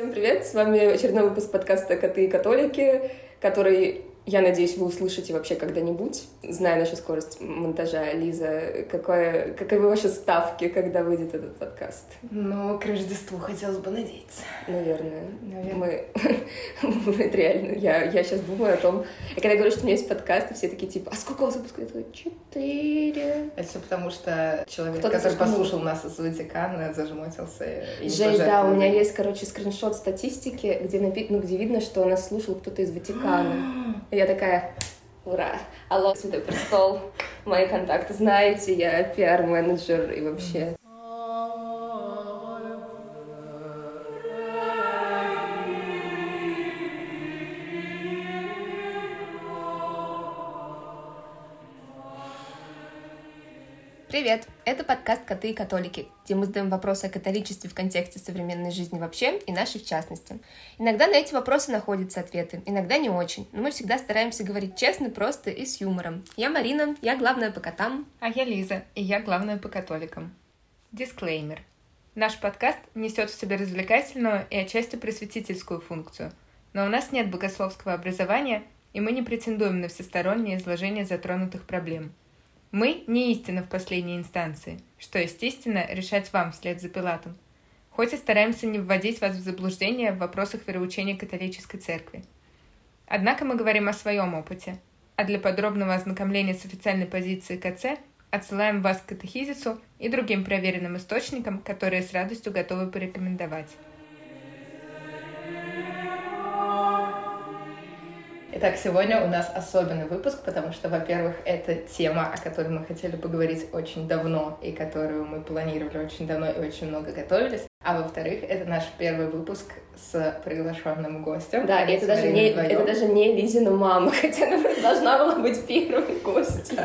Всем привет! С вами очередной выпуск подкаста «Коты и католики», который я надеюсь, вы услышите вообще когда-нибудь. Зная нашу скорость монтажа, Лиза, какое, каковы ваши ставки, когда выйдет этот подкаст? Ну, к Рождеству хотелось бы надеяться. Наверное. Наверное. Мы... Это реально. Я, я сейчас думаю о том... И когда я говорю, что у меня есть подкаст, все такие, типа, а сколько у вас выпусков? Я такая, четыре. Это все потому, что человек, который зажму... послушал нас из Ватикана, зажмотился. И Жесть, да, у меня есть, короче, скриншот статистики, где, напи... ну, где видно, что нас слушал кто-то из Ватикана. я такая, ура, алло, Святой Престол, мои контакты знаете, я пиар-менеджер и вообще Привет! Это подкаст «Коты и католики», где мы задаем вопросы о католичестве в контексте современной жизни вообще и нашей в частности. Иногда на эти вопросы находятся ответы, иногда не очень, но мы всегда стараемся говорить честно, просто и с юмором. Я Марина, я главная по котам. А я Лиза, и я главная по католикам. Дисклеймер. Наш подкаст несет в себе развлекательную и отчасти просветительскую функцию, но у нас нет богословского образования, и мы не претендуем на всестороннее изложение затронутых проблем – мы не истина в последней инстанции, что, естественно, решать вам вслед за Пилатом. Хоть и стараемся не вводить вас в заблуждение в вопросах вероучения католической церкви. Однако мы говорим о своем опыте, а для подробного ознакомления с официальной позицией КЦ отсылаем вас к катехизису и другим проверенным источникам, которые с радостью готовы порекомендовать. Итак, сегодня у нас особенный выпуск, потому что, во-первых, это тема, о которой мы хотели поговорить очень давно и которую мы планировали очень давно и очень много готовились. А во-вторых, это наш первый выпуск с приглашенным гостем. Да, и это даже, не, это даже не Лизина мама, хотя она должна была быть первой гостью.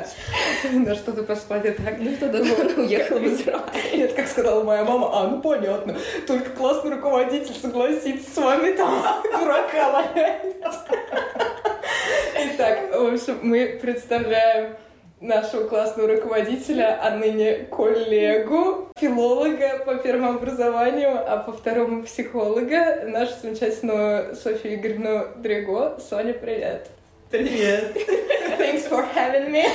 Но что-то пошло не так. Ну что, думала, она уехала в Израиль. Нет, как сказала моя мама, а, ну понятно, только классный руководитель согласится с вами там дурака валяет. Итак, в общем, мы представляем нашего классного руководителя, а ныне коллегу, филолога по первому образованию, а по второму психолога, нашу замечательную Софию Игоревну Дрего. Соня, привет! Привет! Thanks for having me!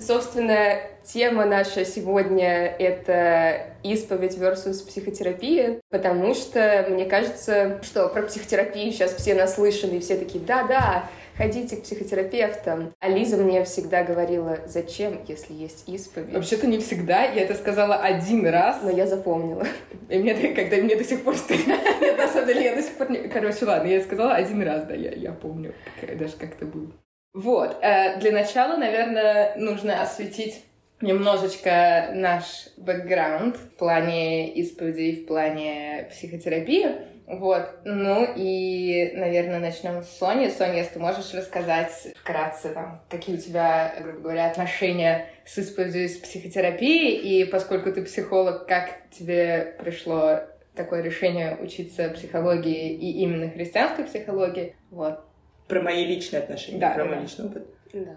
Собственно, тема наша сегодня — это исповедь versus психотерапия, потому что мне кажется, что про психотерапию сейчас все наслышаны, и все такие «да-да, ходите к психотерапевтам». А Лиза мне всегда говорила «зачем, если есть исповедь?» Вообще-то не всегда, я это сказала один раз. Но я запомнила. И мне, когда мне до сих пор. Нет, на самом деле, я до сих пор не... Короче, ладно, я сказала один раз, да, я, я помню, даже как это было. Вот, э, для начала, наверное, нужно осветить немножечко наш бэкграунд в плане исповедей, в плане психотерапии. Вот, ну и, наверное, начнем с Сони. Соня, если ты можешь рассказать вкратце, там, какие у тебя, грубо говоря, отношения с исповедью, с психотерапией, и поскольку ты психолог, как тебе пришло такое решение учиться психологии и именно христианской психологии? Вот. Про мои личные отношения, да, про да. мой личный опыт. Да.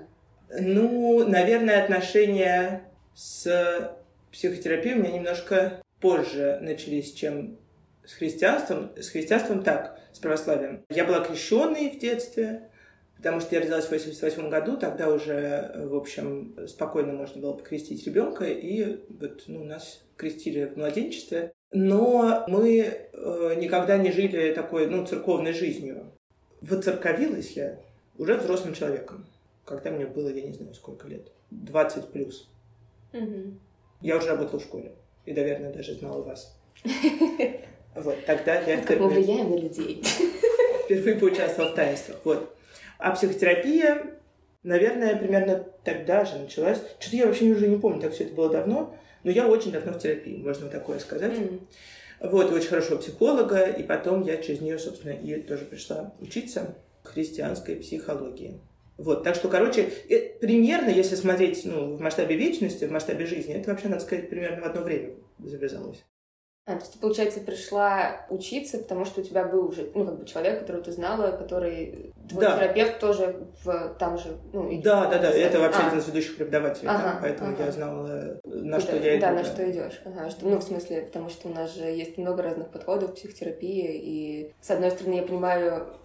Ну, наверное, отношения с психотерапией у меня немножко позже начались, чем с христианством. С христианством так, с православием. Я была крещенной в детстве, потому что я родилась в 88 году, тогда уже, в общем, спокойно можно было покрестить ребенка, и вот ну, нас крестили в младенчестве. Но мы э, никогда не жили такой, ну, церковной жизнью воцерковилась я уже взрослым человеком, когда мне было, я не знаю, сколько лет, 20 плюс. Угу. Я уже работала в школе и, наверное, даже знала вас. Вот, тогда я... Как мы влияем на людей. Впервые поучаствовала в таинствах. Вот. А психотерапия, наверное, примерно тогда же началась. Что-то я вообще уже не помню, так все это было давно, но я очень давно в терапии, можно такое сказать. Вот, очень хорошего психолога, и потом я через нее, собственно, и тоже пришла учиться христианской психологии. Вот, так что, короче, э, примерно, если смотреть ну, в масштабе вечности, в масштабе жизни, это вообще, надо сказать, примерно в одно время завязалось. А, то есть ты, получается, пришла учиться, потому что у тебя был уже, ну, как бы человек, которого ты знала, который твой да. терапевт тоже в там же, ну, и... Да, да, да, это вообще а. один из ведущих преподавателей, ага, там, поэтому ага. я знала на что я иду. Да, на что идешь. Ага, что, ну, в смысле, потому что у нас же есть много разных подходов в психотерапии, и, с одной стороны, я понимаю,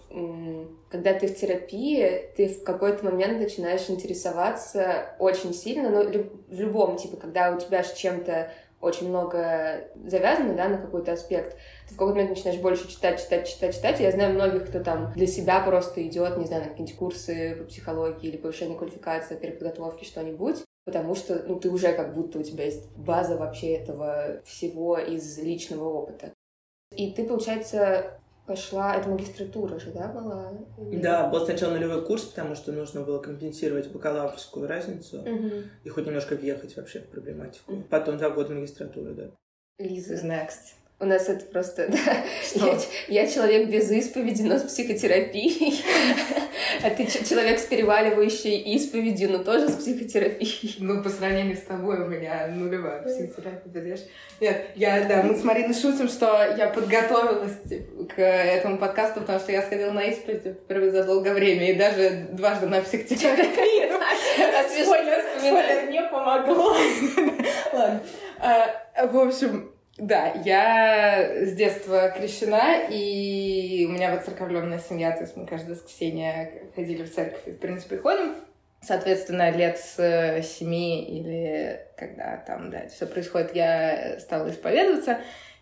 когда ты в терапии, ты в какой-то момент начинаешь интересоваться очень сильно, ну, в любом, типа, когда у тебя с чем-то очень много завязано, да, на какой-то аспект, ты в какой-то момент начинаешь больше читать, читать, читать, читать. Я знаю многих, кто там для себя просто идет, не знаю, на какие-нибудь курсы по психологии или повышение квалификации, переподготовки, что-нибудь, потому что, ну, ты уже как будто у тебя есть база вообще этого всего из личного опыта. И ты, получается, пошла, это магистратура же, да, была? Да, был сначала нулевой курс, потому что нужно было компенсировать бакалаврскую разницу угу. и хоть немножко въехать вообще в проблематику. Потом два года магистратуры, да. Лиза. Next. У нас это просто, да, я, я человек без исповеди, но с психотерапией. А ты человек с переваливающей исповедью, но тоже с психотерапией. Ну, по сравнению с тобой у меня нулевая психотерапия, понимаешь? Нет, я, да, мы с Мариной шутим, что я подготовилась типа, к этому подкасту, потому что я сходила на исповедь впервые за долгое время, и даже дважды на психотерапию. Спойлер, не помогло. Ладно. А, в общем, да, я с детства крещена, и у меня вот церковленная семья, то есть мы каждое воскресенье ходили в церковь и, в принципе, ходим. Соответственно, лет с э, семи или когда там, да, все происходит, я стала исповедоваться.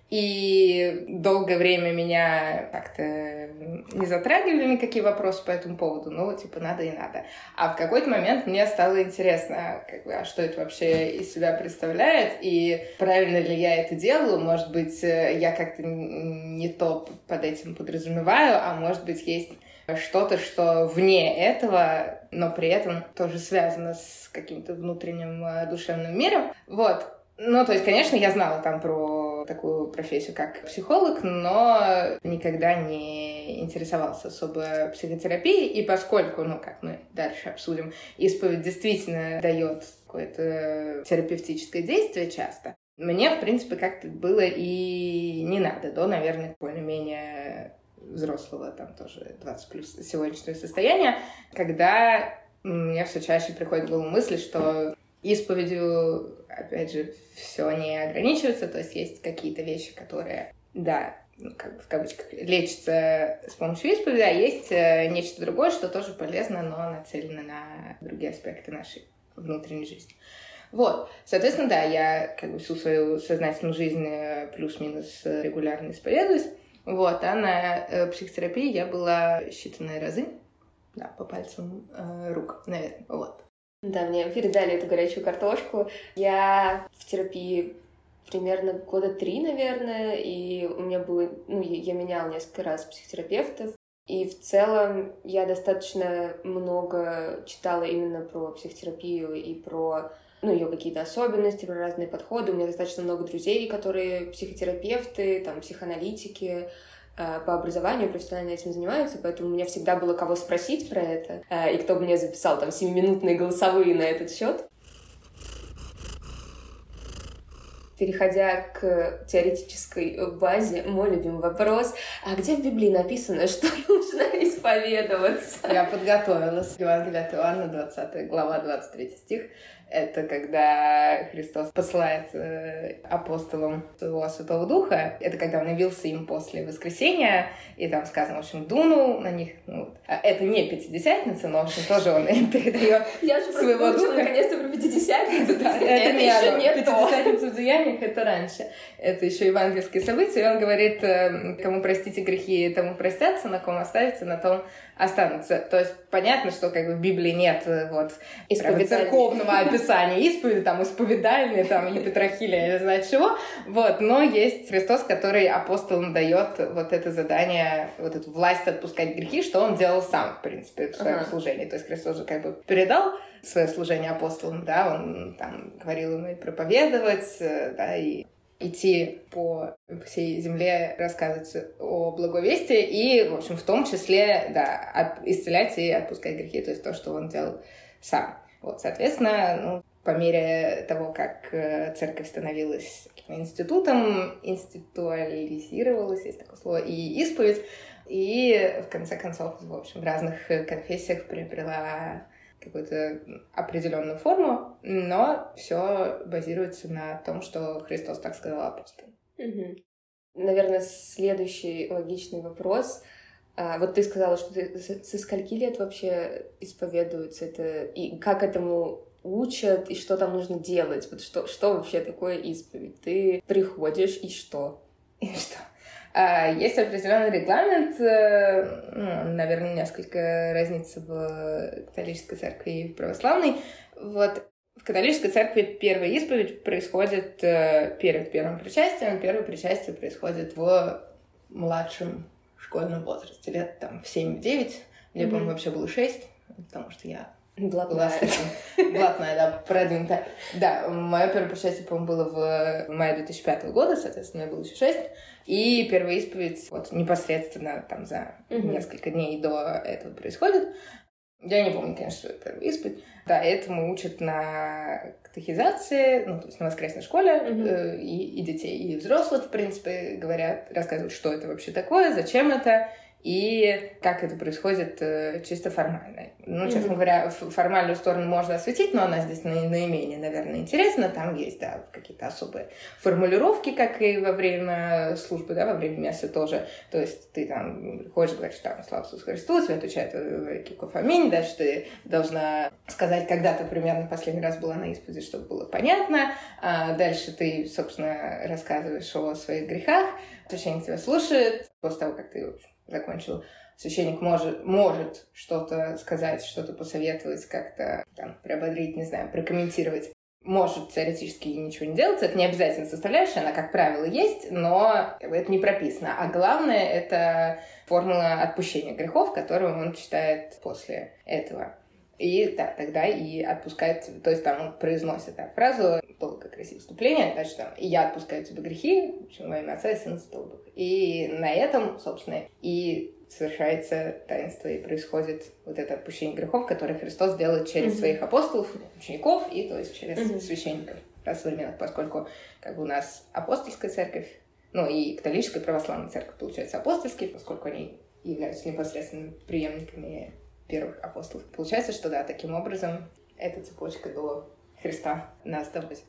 И долгое время меня как-то не затрагивали никакие вопросы по этому поводу. Ну, типа, надо и надо. А в какой-то момент мне стало интересно, как бы, а что это вообще из себя представляет, и правильно ли я это делаю. Может быть, э, я как-то не то под этим подразумеваю, а может быть, есть что-то, что вне этого, но при этом тоже связано с каким-то внутренним э, душевным миром. Вот. Ну, то есть, конечно, я знала там про такую профессию, как психолог, но никогда не интересовался особо психотерапией. И поскольку, ну, как мы дальше обсудим, исповедь действительно дает какое-то терапевтическое действие часто, мне, в принципе, как-то было и не надо до, наверное, более-менее взрослого, там тоже 20 плюс сегодняшнего состояния, когда мне все чаще приходит в голову мысль, что исповедью, опять же, все не ограничивается, то есть есть какие-то вещи, которые, да, ну, как бы в кавычках, лечатся с помощью исповеди, а есть э, нечто другое, что тоже полезно, но нацелено на другие аспекты нашей внутренней жизни. Вот, соответственно, да, я как бы всю свою сознательную жизнь э, плюс-минус регулярно исповедуюсь, вот, а на э, психотерапии я была считанные разы, да, по пальцам э, рук, наверное, вот. Да, мне передали эту горячую картошку. Я в терапии примерно года три, наверное, и у меня было, ну, я меняла несколько раз психотерапевтов, и в целом я достаточно много читала именно про психотерапию и про ну, ее какие-то особенности, про разные подходы. У меня достаточно много друзей, которые психотерапевты, там, психоаналитики, по образованию профессионально этим занимаются, поэтому у меня всегда было кого спросить про это, э, и кто бы мне записал там 7-минутные голосовые на этот счет. Переходя к теоретической базе, мой любимый вопрос. А где в Библии написано, что нужно исповедоваться? Я подготовилась. Евангелие от Иоанна, 20 глава, 23 стих. Это когда Христос посылает э, апостолам своего Святого Духа. Это когда он явился им после воскресения. И там сказано, в общем, дунул на них. Ну. А это не Пятидесятница, но, в общем, тоже он им передает Я же своего духа. наконец-то про Пятидесятницу. Да, это не еще не Пятидесятница в деяниях, это раньше. Это еще евангельские события. И он говорит, э, кому простите грехи, тому простятся, на ком оставится, на том останутся. То есть понятно, что как бы в Библии нет э, вот церковного описания исповеди, там исповедальные, там епитрахилия, я не знаю чего, вот, но есть Христос, который апостолам дает вот это задание, вот эту власть отпускать грехи, что он делал сам, в принципе, в своем uh-huh. служении. То есть Христос же как бы передал свое служение апостолам, да, он там говорил им и проповедовать, э, да, и идти по всей земле, рассказывать о благовестии и, в общем, в том числе, да, исцелять и отпускать грехи, то есть то, что он делал сам. Вот, соответственно, ну, по мере того, как э, церковь становилась институтом, институализировалась, есть такое слово, и исповедь, и в конце концов, в общем, в разных конфессиях приобрела какую-то определенную форму, но все базируется на том, что Христос так сказал апостолам. Угу. Наверное, следующий логичный вопрос. А, вот ты сказала, что ты со скольки лет вообще исповедуется это, и как этому учат, и что там нужно делать? Вот что, что вообще такое исповедь? Ты приходишь, и что? И что? А, есть определенный регламент, э, ну, наверное, несколько разниц в католической церкви и в православной. Вот в католической церкви первая исповедь происходит э, перед первым причастием. Первое причастие происходит в младшем школьном возрасте, лет там в 7-9, либо mm-hmm. вообще было 6, потому что я Блатная. Блатная, да, продвинутая. Да, мое первое причастие, по-моему, было в мае 2005 года, соответственно, мне было еще 6. И первая исповедь вот непосредственно там за угу. несколько дней до этого происходит. Я не помню, конечно, свою первую исповедь. Да, этому учат на катехизации, ну, то есть на воскресной школе, угу. э, и, и детей, и взрослых, в принципе, говорят, рассказывают, что это вообще такое, зачем это, и как это происходит э, чисто формально. Ну, честно mm-hmm. говоря, формальную сторону можно осветить, но она здесь наименее, наверное, интересна. Там есть, да, какие-то особые формулировки, как и во время службы, да, во время мессы тоже. То есть ты там приходишь, говоришь, там, слава Иисусу Христу, святую чаю, киков аминь. Дальше ты должна сказать, когда ты примерно последний раз была на исповеди, чтобы было понятно. А дальше ты, собственно, рассказываешь о своих грехах. Священник тебя слушает после того, как ты, в общем, закончил, священник может, может что-то сказать, что-то посоветовать, как-то там, приободрить, не знаю, прокомментировать. Может теоретически ничего не делать, это не обязательно составляющая, она, как правило, есть, но это не прописано. А главное — это формула отпущения грехов, которую он читает после этого. И да, тогда и отпускает, то есть там он произносит да, фразу «долго красивое вступление», значит, там «и я отпускаю тебе грехи, во имя Отца и Сына Святого Духа». И на этом, собственно, и совершается таинство, и происходит вот это отпущение грехов, которое Христос делает через mm-hmm. своих апостолов, учеников, и то есть через mm-hmm. священников современных, поскольку как бы у нас апостольская церковь, ну и католическая православная церковь, получается, апостольские, поскольку они являются непосредственными преемниками первых апостолов. Получается, что да, таким образом эта цепочка до Христа нас доводит.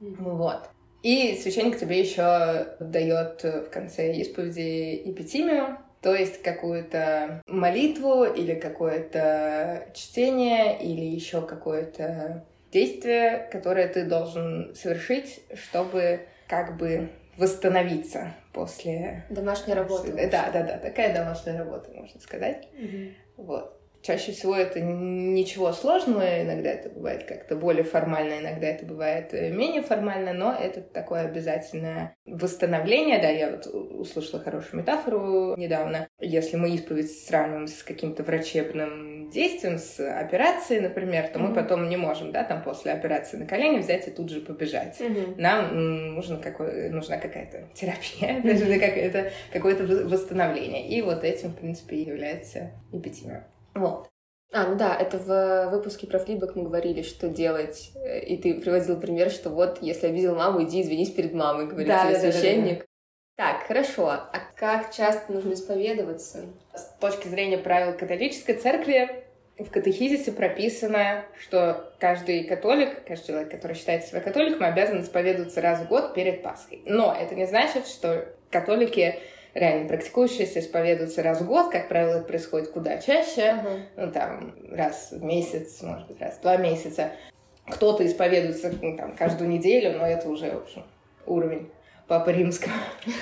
Mm-hmm. Вот. И священник тебе еще дает в конце исповеди эпитимию, то есть какую-то молитву или какое-то чтение или еще какое-то действие, которое ты должен совершить, чтобы как бы восстановиться после... Домашней работы. Да, да, да, такая домашняя работа, можно сказать. Угу. Вот. Чаще всего это ничего сложного, иногда это бывает как-то более формально, иногда это бывает э, менее формально, но это такое обязательное восстановление. Да, я вот услышала хорошую метафору недавно. Если мы исповедь сравниваем с каким-то врачебным действием, с операцией, например, то mm-hmm. мы потом не можем, да, там после операции на колени взять и тут же побежать. Mm-hmm. Нам нужно какой, нужна какая-то терапия, mm-hmm. какое-то, какое-то восстановление. И вот этим, в принципе, является эпитимия. Вот. А, ну да, это в выпуске про флибок мы говорили, что делать. И ты приводил пример, что вот, если обидел маму, иди извинись перед мамой, говорит да, тебе да, священник. Да, да, да. Так, хорошо. А как часто нужно исповедоваться? С точки зрения правил католической церкви, в катехизисе прописано, что каждый католик, каждый человек, который считает себя католиком, обязан исповедоваться раз в год перед Пасхой. Но это не значит, что католики реально практикующиеся исповедуются раз в год, как правило, это происходит куда чаще, uh-huh. ну там раз в месяц, может быть, раз в два месяца. Кто-то исповедуется ну, там каждую неделю, но это уже, в общем, уровень Папы Римского.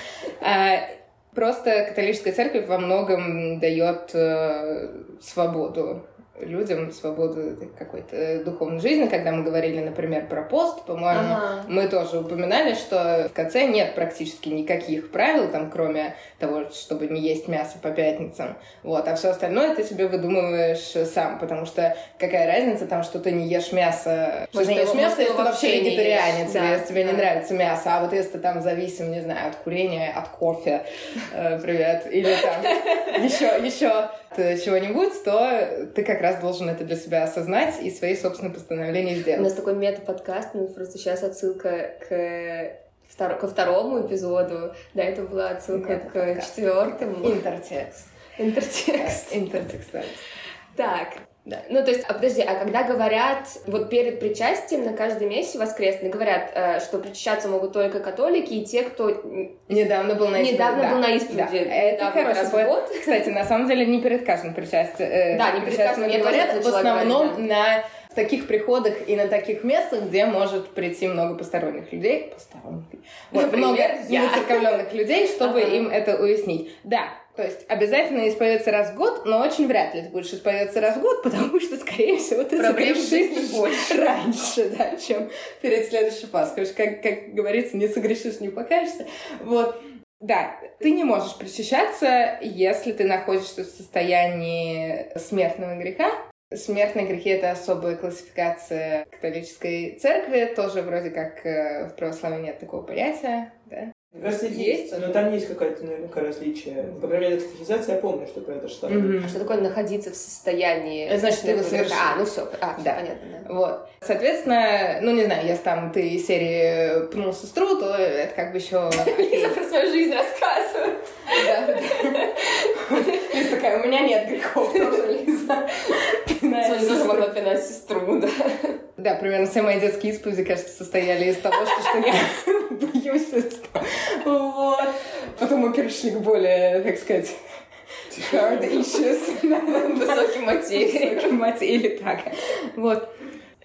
А, просто католическая церковь во многом дает э, свободу людям свободу какой-то духовной жизни. Когда мы говорили, например, про пост, по-моему, ага. мы тоже упоминали, что в КЦ нет практически никаких правил, там, кроме того, чтобы не есть мясо по пятницам. Вот, а все остальное ты себе выдумываешь сам, потому что какая разница там, что ты не ешь мясо, что ты ешь мясо, если ты вообще вегетарианец, да, если тебе да. не нравится мясо, а вот если ты там зависим, не знаю, от курения, от кофе, э, привет, или там еще, еще чего-нибудь, то ты как раз должен это для себя осознать и свои собственные постановления сделать. У нас такой мета-подкаст, ну, просто сейчас отсылка к втор... ко второму эпизоду. Да, это была отсылка к четвертому. Интертекст. Интертекст. Интертекст, да. Так, Да. Ну, то есть, а, подожди, а когда говорят, вот перед причастием на каждой месте воскресной говорят, э, что причащаться могут только католики и те, кто недавно был на исповеди. Недавно да. был на исповеди. Да. Это хороший год. Кстати, на самом деле не перед каждым причастием. Э, да, не перед каждым говорят, в основном да. на таких приходах и на таких местах, где может прийти много посторонних людей, посторонних, вот, много нецерковленных людей, чтобы им это уяснить. Да, то есть обязательно исповедаться раз в год, но очень вряд ли ты будешь исповедаться раз в год, потому что, скорее всего, ты согрешишь больше раньше, да, чем перед следующей Пасхой. Как, как говорится, не согрешишь, не покажешься. Вот. Да, ты не можешь причащаться, если ты находишься в состоянии смертного греха, Смертные грехи — это особая классификация католической церкви, тоже вроде как э, в православии нет такого понятия, да? Мне кажется, есть, но там есть какое-то наверняка различие. По крайней мере, катехизация, я помню, что про это что. Mm-hmm. А что такое находиться в состоянии... Это значит, ты его совершил. А, ну все, а, да. понятно. Да. Вот. Соответственно, ну не знаю, если там ты из серии пнул сестру, то это как бы еще... Лиза про свою жизнь рассказывает. Да, такая, у меня нет грехов тоже, Лиза. Соня тоже могла пинать сестру, да. Да, примерно все мои детские исповеди, кажется, состояли из того, что я боюсь Вот. Потом мы перешли к более, так сказать, hard issues. Высокий материи. Высокий материи, или так. Вот.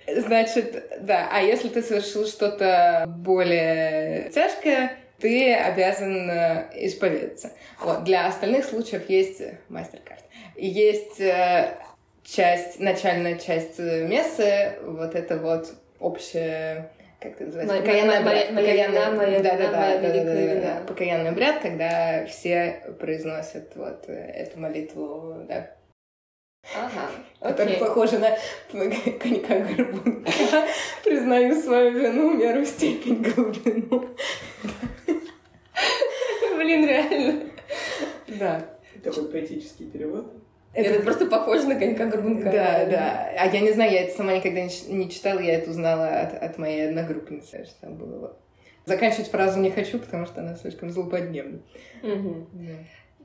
Значит, да, а если ты совершил что-то более тяжкое, ты обязан э, исповедаться. Вот. Для остальных случаев есть мастер-карт. Есть э, часть, начальная часть мессы, вот это вот общее как это называется? Покаянный обряд. Покаянный, да, да, да, да, да, да, покаянный обряд, когда все произносят вот эту молитву, да. Ага, Которая похожа на конька горбунка. Признаю свою вину, меру, степень, глубину. Блин, реально. Да. Такой поэтический перевод. Это, это просто похоже на конька горбунка. Да, да. А я не знаю, я это сама никогда не, не читала, я это узнала от, от моей одногруппницы, что там было. Заканчивать фразу не хочу, потому что она слишком злободневна. Угу. Да.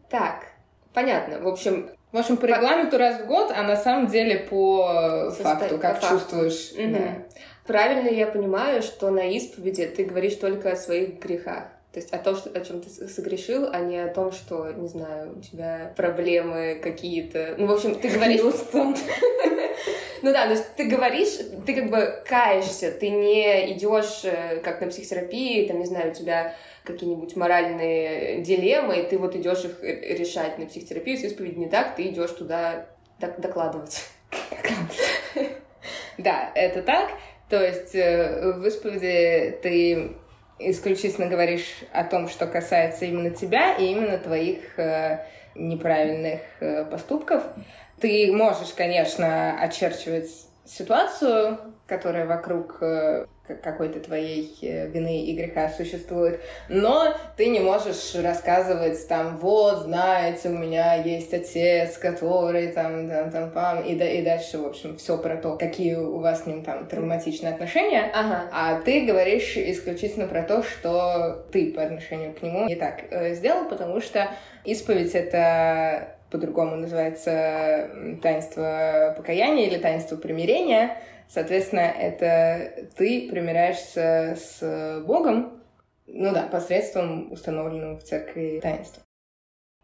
Так, понятно. В общем, в общем, по регламенту раз в год, а на самом деле по Состо... факту, как по чувствуешь. Угу. Да. Правильно я понимаю, что на исповеди ты говоришь только о своих грехах. То есть о том, что, о чем ты согрешил, а не о том, что, не знаю, у тебя проблемы какие-то. Ну, в общем, ты говоришь... Ну да, то есть ты говоришь, ты как бы каешься, ты не идешь э, как на психотерапии, там, не знаю, у тебя какие-нибудь моральные дилеммы, и ты вот идешь их э, решать на психотерапию, с исповедь не так, ты идешь туда докладывать. Да, это так. То есть э, в исповеди ты исключительно говоришь о том, что касается именно тебя и именно твоих э, неправильных э, поступков. Ты можешь, конечно, очерчивать ситуацию, которая вокруг э, какой-то твоей э, вины и греха существует, но ты не можешь рассказывать там, вот, знаете, у меня есть отец, который там, там, там, пам, и, да, и дальше, в общем, все про то, какие у вас с ним там травматичные отношения, ага. а ты говоришь исключительно про то, что ты по отношению к нему не так э, сделал, потому что исповедь — это по-другому называется таинство покаяния или таинство примирения — Соответственно, это ты примиряешься с Богом, ну да, посредством установленного в церкви таинства.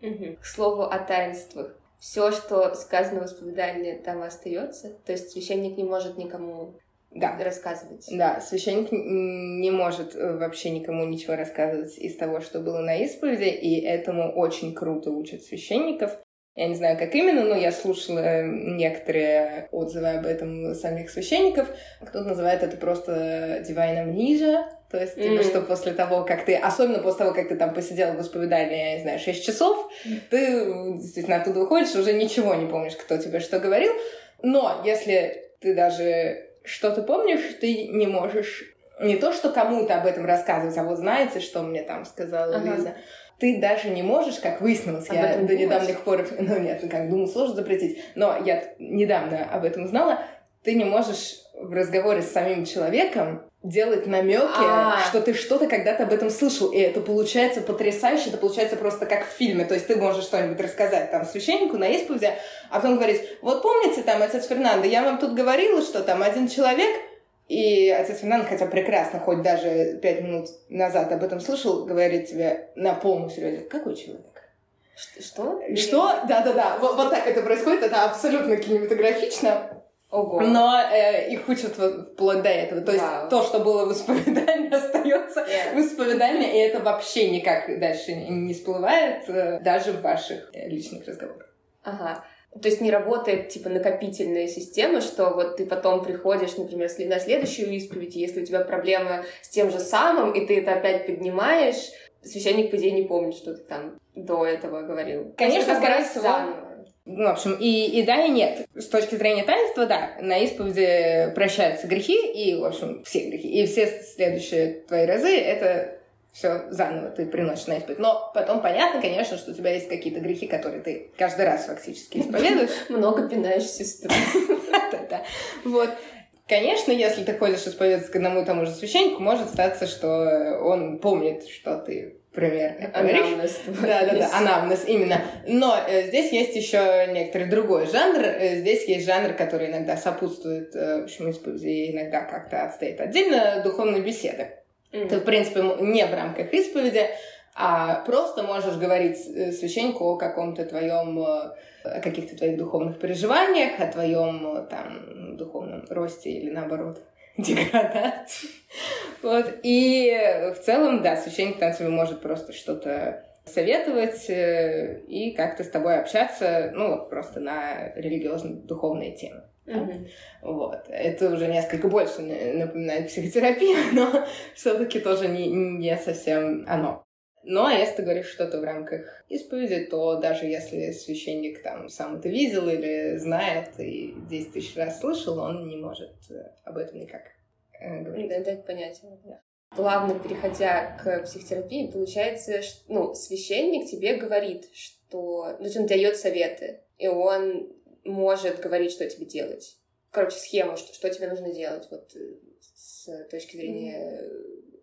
Угу. К слову о таинствах. Все, что сказано в исповедании, там остается. То есть священник не может никому да. рассказывать. Да, священник не может э, вообще никому ничего рассказывать из того, что было на исповеди, и этому очень круто учат священников. Я не знаю, как именно, но я слушала некоторые отзывы об этом самих священников. Кто-то называет это просто divine amnesia, то есть, mm. типа, что после того, как ты, особенно после того, как ты там посидела в исповедании, я не знаю, 6 часов, ты действительно оттуда выходишь, уже ничего не помнишь, кто тебе что говорил. Но если ты даже что-то помнишь, ты не можешь не то, что кому-то об этом рассказывать, а вот знаете, что мне там сказала ага. Лиза, ты даже не можешь, как выяснилось, об я до недавних пор, ну нет, как думаю, сложно запретить, но я недавно об этом знала, ты не можешь в разговоре с самим человеком делать намеки, А. что ты что-то когда-то об этом слышал. И это получается потрясающе, это получается просто как в фильме. То есть ты можешь что-нибудь рассказать там священнику на исповеди, а потом говорить, вот помните там, отец Фернандо, я вам тут говорила, что там один человек, и отец Фернандо, хотя прекрасно, хоть даже пять минут назад об этом слышал, говорит тебе на полном серьезе, какой человек? Что? Что? Да-да-да, вот, вот так это происходит, это абсолютно кинематографично. Ого. Но э, их учат вот вплоть до этого. То есть Вау. то, что было в исповедании, остается Yeah. в исповедании, и это вообще никак дальше не не всплывает, э, даже в ваших э, личных разговорах. Ага. То есть не работает, типа, накопительная система, что вот ты потом приходишь, например, на следующую исповедь, и если у тебя проблема с тем же самым, и ты это опять поднимаешь, священник, по идее, не помнит, что ты там до этого говорил. Конечно, скорее всего. заново. Ну, в общем, и, и да, и нет. С точки зрения таинства, да, на исповеди прощаются грехи, и, в общем, все грехи. И все следующие твои разы — это все заново ты приносишь на исповедь. Но потом понятно, конечно, что у тебя есть какие-то грехи, которые ты каждый раз фактически исповедуешь. Много пинаешь сестру. Вот. Конечно, если ты ходишь исповедоваться к одному и тому же священнику, может статься, что он помнит, что ты примерно. Анамнез твой. Да, да, да, анамнез, именно. Но э, здесь есть еще некоторый другой жанр. Э, здесь есть жанр, который иногда сопутствует, э, в общем, исповеди, иногда как-то отстоит отдельно духовной беседы. Мгм. Ты, в принципе, не в рамках исповеди, а просто можешь говорить э, священнику о каком-то твоем, э, о каких-то твоих духовных переживаниях, о твоем э, там духовном росте или наоборот деградации. Вот. И в целом, да, священник там тебе может просто что-то советовать и как-то с тобой общаться, ну, вот просто на религиозно-духовные темы. Мгм. Вот. Это уже несколько больше на- напоминает психотерапию, но все-таки тоже не, не совсем оно. А если ты говоришь что-то в рамках исповеди, то даже если священник там сам это видел или знает и 10 тысяч раз слышал, он не может э, об этом никак э, говорить. Да, дать понятие. да. Плавно переходя к психотерапии, получается, ш- ну, священник тебе говорит, что... Ну, то есть он дает советы, и он может говорить, что тебе делать. Короче, схему, что, что тебе нужно делать, вот э, с точки зрения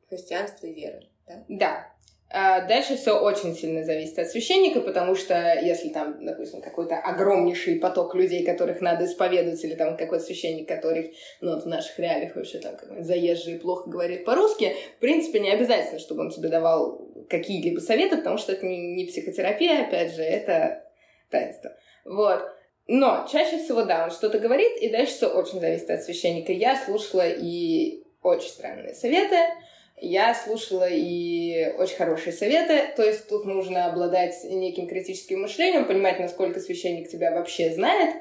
христианства и веры. Да? Да. А Дальше все очень сильно зависит от священника, потому что если там, допустим, какой-то огромнейший поток людей, которых надо исповедовать, или там какой-то священник, который, ну, вот в наших реалиях вообще там заезжий и плохо говорит по-русски, в принципе, не обязательно, чтобы он тебе давал какие-либо советы, потому что это не, не психотерапия, опять же, это таинство. Вот. Но чаще всего, да, он что-то говорит, и дальше все очень зависит от священника. Я слушала и очень странные советы, я слушала и очень хорошие советы, то есть тут нужно обладать неким критическим мышлением, понимать, насколько священник тебя вообще знает,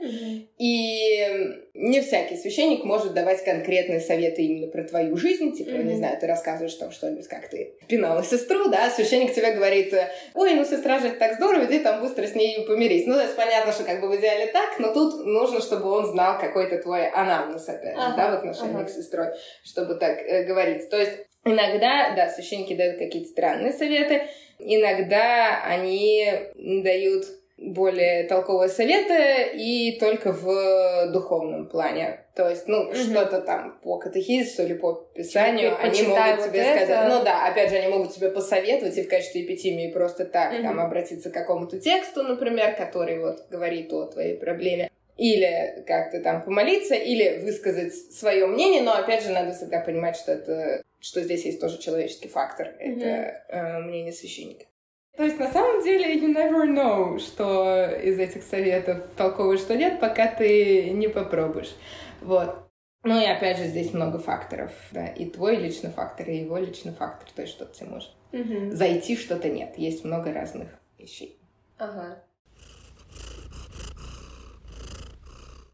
и не всякий священник может давать конкретные советы именно про твою жизнь, типа, Мгм. не знаю, ты рассказываешь там что-нибудь, как ты пинала сестру, да, священник тебе говорит, ой, ну сестра же так здорово, иди там быстро с ней помирись. Ну, то есть понятно, что как бы в идеале так, но тут нужно, чтобы он знал какой-то твой анамнез, опять же, Ага, да, в отношениях ага. с сестрой, чтобы так э, говорить. То есть Иногда, да, священники дают какие-то странные советы, иногда они дают более толковые советы и только в духовном плане. То есть, ну, Мгм. что-то там по катехизису или по писанию Типа, они могут вот тебе это. сказать. Ну да, опять же, они могут тебе посоветовать и в качестве эпитимии просто так Мгм. там обратиться к какому-то тексту, например, который вот говорит о твоей проблеме. Или как-то там помолиться, или высказать свое мнение, но опять же надо всегда понимать, что это что здесь есть тоже человеческий фактор. Мгм. Это э, мнение священника. То есть на самом деле you never know, что из этих советов толковый, что нет, пока ты не попробуешь. Вот. Ну и опять же здесь много факторов, да, и твой личный фактор, и его личный фактор, то есть что-то тебе может Мгм. зайти, что-то нет. Есть много разных вещей. Ага.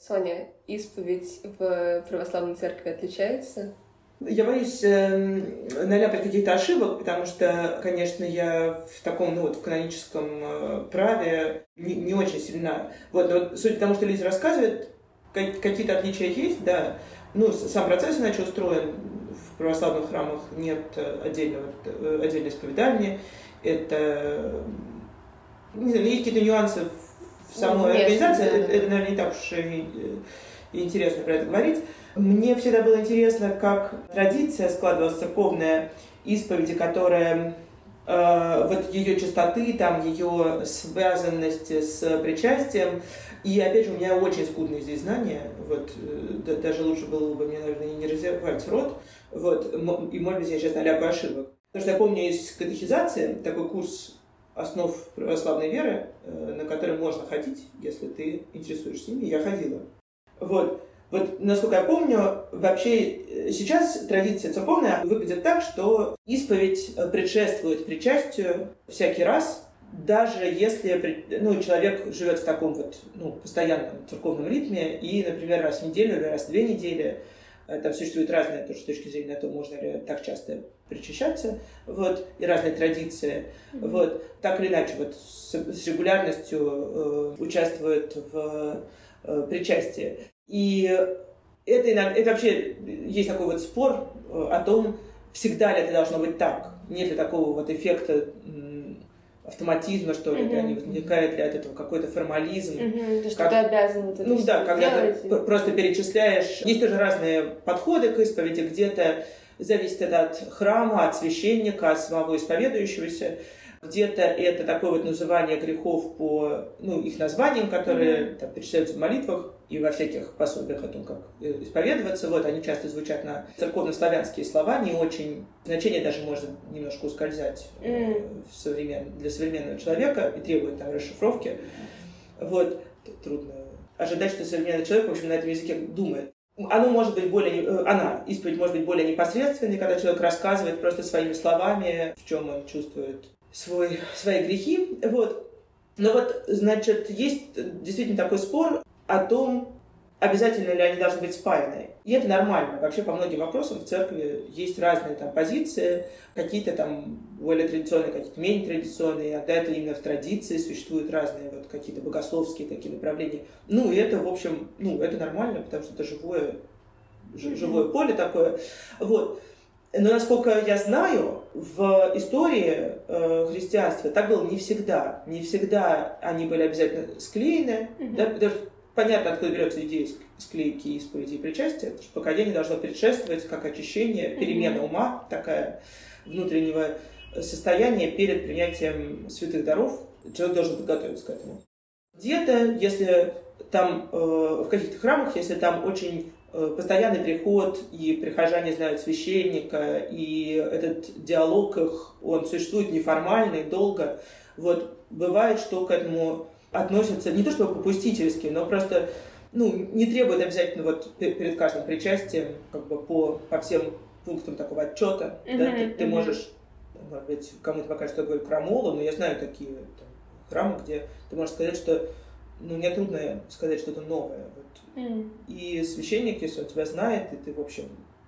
Соня, исповедь в православной церкви отличается? Я боюсь эм, наляпать каких-то ошибок, потому что, конечно, я в таком, ну вот, в каноническом э, праве не, не очень сильна. Вот, но вот судя по тому, что люди рассказывают, ка- какие-то отличия есть, да. Ну, сам процесс иначе устроен. В православных храмах нет э, отдельного, э, отдельной исповедальни. Это, э, не знаю, ну, есть какие-то нюансы в- в самой внешне, организации. да, Это, да. это, наверное, не так уж и, и интересно про это говорить. Мне всегда было интересно, как традиция складывалась церковная исповеди, которая э, вот ее чистоты, там ее связанности с причастием. И опять же, у меня очень скудные здесь знания. Вот, э, даже лучше было бы мне, наверное, не развивать рот. Вот, и, может быть, я сейчас наляпаю ошибок. Потому что я помню из катехизации такой курс основ православной веры, э, на который можно ходить, если ты интересуешься ими. Я ходила. Вот. Вот, насколько я помню, вообще э, сейчас традиция церковная выглядит так, что исповедь э, предшествует причастию всякий раз, даже если ну, человек живет в таком вот ну, постоянном церковном ритме, и, например, раз в неделю или раз в две недели, там существует разные тоже точки зрения того, можно ли так часто причащаться, вот, и разные традиции, mm-hmm. вот, так или иначе, вот, с, с регулярностью э, участвуют в э, причастии. И это, это вообще есть такой вот спор э, о том, всегда ли это должно быть так. Нет ли такого вот эффекта автоматизма, что ли, mm-hmm. не возникает ли от этого какой-то формализм. Mm-hmm. Что как... ты обязан это Ну да, когда делать. ты просто перечисляешь. Есть тоже разные подходы к исповеди, где-то зависит это от храма, от священника, от самого исповедующегося. Где-то это такое вот называние грехов по ну, их названиям, которые mm-hmm. там, перечисляются в молитвах и во всяких пособиях о том, как э, исповедоваться. Вот, они часто звучат на церковно-славянские слова, не очень... Значение даже может немножко ускользать mm. в современ... для современного человека и требует там расшифровки. Вот, трудно ожидать, что современный человек, в общем, на этом языке думает. Оно может быть более, э, она, исповедь может быть более непосредственной, когда человек рассказывает просто своими словами, в чем он чувствует свой, свои грехи. Вот. Но вот, значит, есть действительно такой спор о том, обязательно ли они должны быть спаяны. И это нормально. Вообще по многим вопросам в церкви есть разные там позиции, какие-то там более традиционные, какие-то менее традиционные, а это именно в традиции существуют разные вот какие-то богословские такие направления. Ну, и это, в общем, ну, это нормально, потому что это живое, живое поле такое. Вот. Но насколько я знаю, в истории э, христианства так было не всегда. Не всегда они были обязательно склеены. Mm-hmm. Да, даже понятно, откуда берется идея склейки исповеди и причастия, потому что покаяние должно предшествовать как очищение, перемена ума, такая внутреннего состояния перед принятием святых даров. Человек должен подготовиться к этому. Где-то, если там э, в каких-то храмах, если там очень Э, постоянный приход, и прихожане знают священника, и этот диалог их, он существует неформально и долго. Вот бывает, что к этому относятся не то чтобы попустительски, но просто ну, не требует обязательно вот перед каждым причастием как бы по, по всем пунктам такого отчета. Mm-hmm, да, ты, ты можешь, может быть, кому-то покажешь такой крамолу, но я знаю такие там, храмы, где ты можешь сказать, что ну, мне трудно сказать что-то новое. Вот. Mm. И священник, если он тебя знает, и ты, в общем,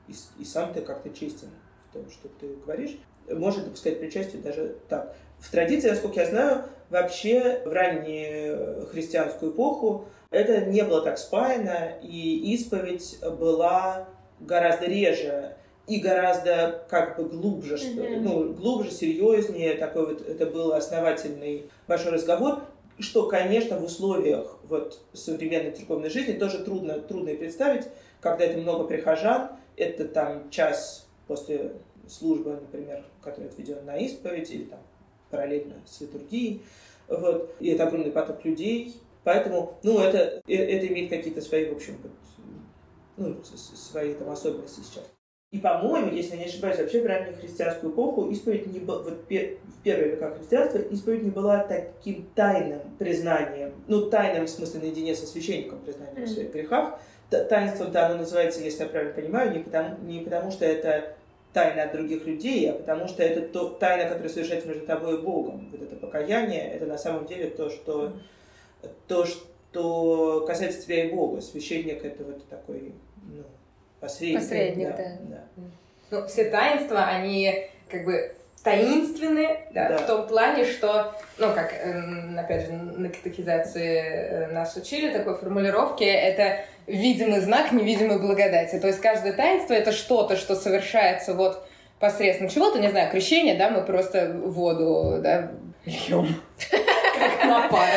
и, и сам ты как-то честен в том, что ты говоришь, может допускать причастие даже так. В традиции, насколько я знаю, вообще в раннюю христианскую эпоху это не было так спаяно, и исповедь была гораздо реже и гораздо как бы глубже, что, mm-hmm. ну, глубже, серьезнее, такой вот, это был основательный большой разговор что, конечно, в условиях вот современной церковной жизни тоже трудно, трудно и представить, когда это много прихожан, это там час после службы, например, которая отведена на исповедь, или там параллельно с литургией, вот, и это огромный поток людей, поэтому, ну, это, э, это имеет какие-то свои, в общем, вот, ну, свои там особенности сейчас. И, по-моему, если я не ошибаюсь, вообще в раннюю христианскую эпоху исповедь не была, вот в первые века христианства исповедь не была таким тайным признанием, ну, тайным в смысле наедине со священником признанием mm-hmm. в своих грехах. Таинством-то оно называется, если я правильно понимаю, не потому, не потому что это тайна от других людей, а потому что это то, тайна, которая совершается между тобой и Богом. Вот это покаяние, это на самом деле то, что, то, что касается тебя и Бога. Священник — это вот такой, ну, Посредник. Посредник, да. да. Ну, все таинства, они как бы таинственны да, да. в том плане, что, ну, как, эм, опять же, на катехизации э, нас учили такой формулировки, это видимый знак невидимой благодати. То есть каждое таинство — это что-то, что совершается вот посредством чего-то, не знаю, крещение, да, мы просто воду, да, льем. на пар,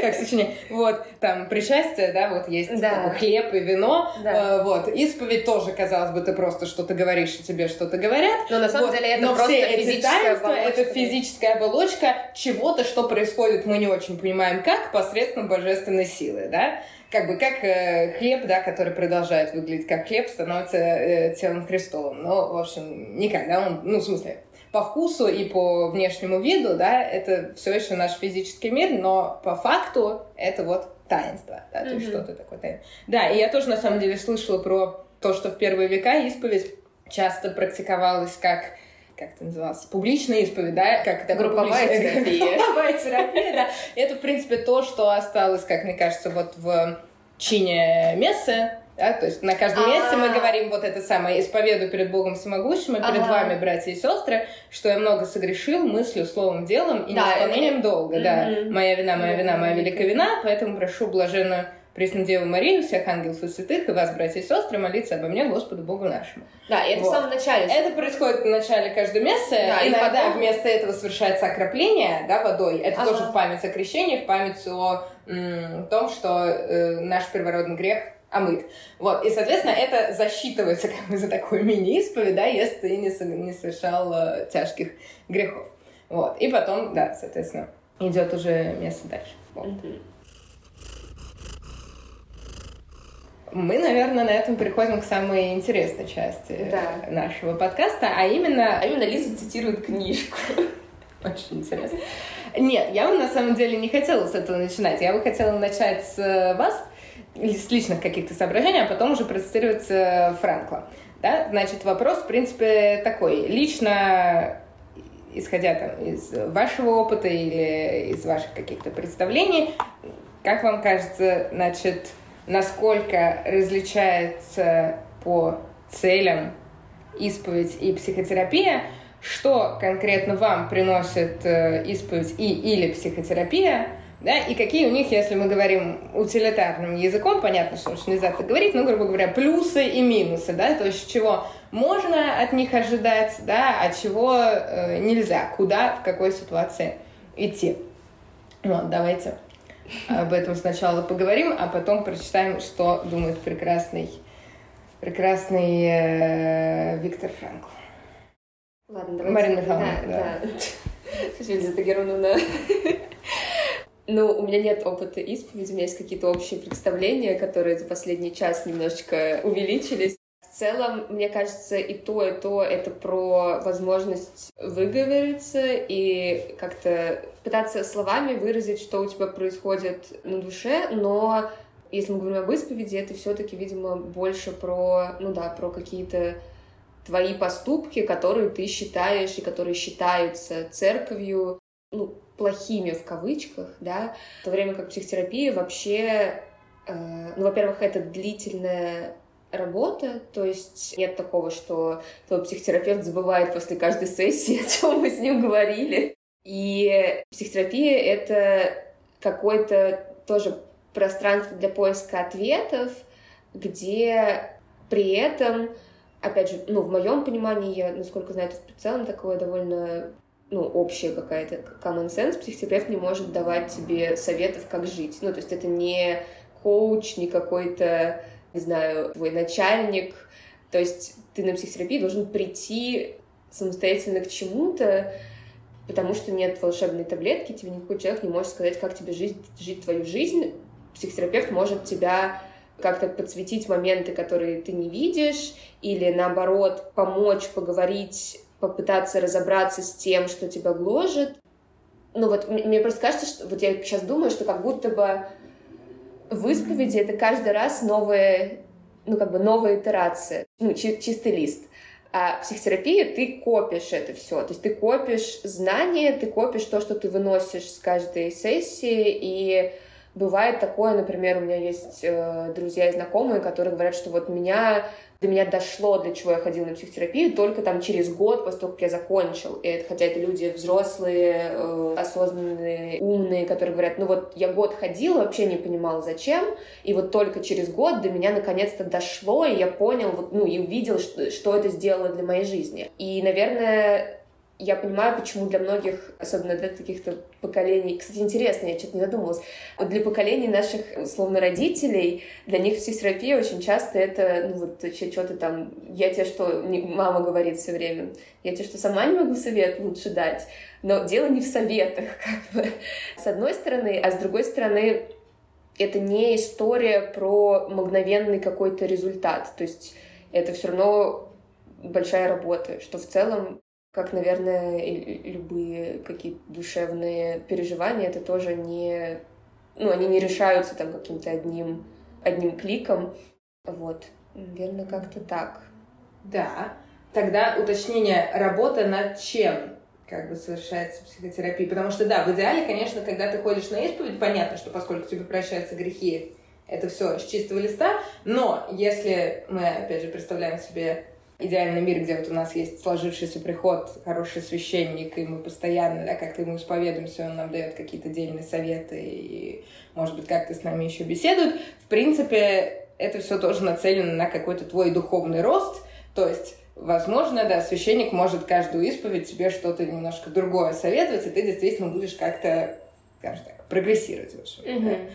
как сочинение. Вот, там, причастие, да, вот есть Да. такой хлеб и вино, Да. Э, вот, исповедь тоже, казалось бы, ты просто что-то говоришь, и тебе что-то говорят. Но на самом Вот. деле это Но просто все эти таинства, оболочка. это физическая оболочка чего-то, что происходит, мы не очень понимаем как, посредством божественной силы, да? Как бы как э, хлеб, да, который продолжает выглядеть как хлеб, становится э, телом Христовым. Но, в общем, никак, да, он, ну, в смысле, по вкусу и по внешнему виду, да, это все еще наш физический мир, но по факту это вот таинство, да, то есть Мгм. что-то такое таинство. Да, и я тоже, на самом деле, слышала про то, что в первые века исповедь часто практиковалась как как это называлось, публичная исповедь, да, как это Групповая публичная- терапия. Групповая терапия, да. Это, в принципе, то, что осталось, как мне кажется, вот в чине мессы, да, то есть на каждом месте мы А. говорим вот это самое «исповедую перед Богом Всемогущим и перед вами, братья и сестры, что я много согрешил мыслью, словом, делом и Да, неисполнением долга, да. Моя вина, моя вина, моя великая вина, поэтому прошу блаженную Преснодеву Марию, всех ангелов и святых, и вас, братья и сестры, молиться обо мне, Господу Богу нашему. Да, и это Вот. в самом начале. Это происходит в начале каждой мессы. Да, и Иногда потом- вместо этого совершается окропление да, водой. Это Ага. тоже в память о крещении, в память о м, том, что э, наш первородный грех омыт. Вот. И, соответственно, это засчитывается как бы за такую мини-исповедь, да, если ты не, со- не совершал э, тяжких грехов. Вот. И потом, да, соответственно, идет уже место дальше. Вот. Мгм. Мы, наверное, на этом переходим к самой интересной части Да. нашего подкаста, а именно А именно Лиза цитирует книжку. Очень интересно. Нет, я бы на самом деле не хотела с этого начинать. Я бы хотела начать с э, вас, с личных каких-то соображений, а потом уже процитировать э, Франкла. Да? Значит, вопрос, в принципе, такой. Лично, исходя там из вашего опыта или из ваших каких-то представлений, как вам кажется, значит, насколько различается по целям исповедь и психотерапия, что конкретно вам приносит э, исповедь и или психотерапия, да, и какие у них, если мы говорим утилитарным языком, понятно, что уж нельзя так говорить, но, грубо говоря, плюсы и минусы, да, то есть чего можно от них ожидать, да, а чего э, нельзя, куда, в какой ситуации идти. Вот, давайте об этом сначала поговорим, а потом прочитаем, что думает прекрасный, прекрасный э, Виктор Франкл. Ладно, давайте. Марина Михайловна, Да, да. Спасибо, Елизавета Германовна. Ну, у меня нет опыта исповеди, у меня есть какие-то общие представления, которые за последний час немножечко увеличились. В целом, мне кажется, и то, и то это про возможность выговориться и как-то пытаться словами выразить, что у тебя происходит на душе, но если мы говорим об исповеди, это все-таки, видимо, больше про, ну да, про какие-то твои поступки, которые ты считаешь и которые считаются церковью, ну, плохими в кавычках, да, в то время как психотерапия вообще, э, ну, во-первых, это длительная работа, то есть нет такого, что твой психотерапевт забывает после каждой сессии, о чем мы с ним говорили. И психотерапия — это какое-то тоже пространство для поиска ответов, где при этом, опять же, ну, в моем понимании, я, насколько знаю, это в целом такое довольно ну, общая какая-то common sense, психотерапевт не может давать тебе советов, как жить. Ну, то есть это не коуч, не какой-то, не знаю, твой начальник. То есть ты на психотерапии должен прийти самостоятельно к чему-то, потому что нет волшебной таблетки, тебе никакой человек не может сказать, как тебе жить, жить твою жизнь. Психотерапевт может тебя как-то подсветить моменты, которые ты не видишь, или наоборот помочь поговорить попытаться разобраться с тем, что тебя гложет. Ну вот мне просто кажется, что вот я сейчас думаю, что как будто бы в исповеди это каждый раз новая, ну как бы новая итерация, ну чи- чистый лист. А психотерапия ты копишь это все, то есть ты копишь знания, ты копишь то, что ты выносишь с каждой сессии, и бывает такое, например, у меня есть э, друзья и знакомые, которые говорят, что вот меня до меня дошло, для чего я ходила на психотерапию, только там через год, после того, как я закончил. И это, хотя это люди взрослые, э, осознанные, умные, которые говорят, ну вот я год ходила, вообще не понимала, зачем, и вот только через год до меня наконец-то дошло, и я понял, вот, ну, и увидел, что, что это сделало для моей жизни. И, наверное, я понимаю, почему для многих, особенно для таких-то поколений... Кстати, интересно, я что-то не задумалась. Вот для поколений наших, условно, родителей, для них психотерапия очень часто это, ну вот, что-то там... Я тебе что... Мама говорит все время. Я тебе что, сама не могу совет лучше дать? Но дело не в советах, как бы. С одной стороны, а с другой стороны, это не история про мгновенный какой-то результат. То есть это все равно большая работа, что в целом как, наверное, и любые какие-то душевные переживания, это тоже не... Ну, они не решаются там каким-то одним, одним кликом. Вот. Наверное, как-то так. Да. Тогда уточнение, работа над чем как бы совершается психотерапия? Потому что, да, в идеале, конечно, когда ты ходишь на исповедь, понятно, что поскольку тебе прощаются грехи, это все с чистого листа, но если мы, опять же, представляем себе идеальный мир, где вот у нас есть сложившийся приход, хороший священник, и мы постоянно, да, как-то ему исповедуемся, он нам дает какие-то дельные советы и, может быть, как-то с нами еще беседует. В принципе, это все тоже нацелено на какой-то твой духовный рост, то есть Возможно, да, священник может каждую исповедь тебе что-то немножко другое советовать, и ты действительно будешь как-то, скажем так, прогрессировать в общем. Mm-hmm.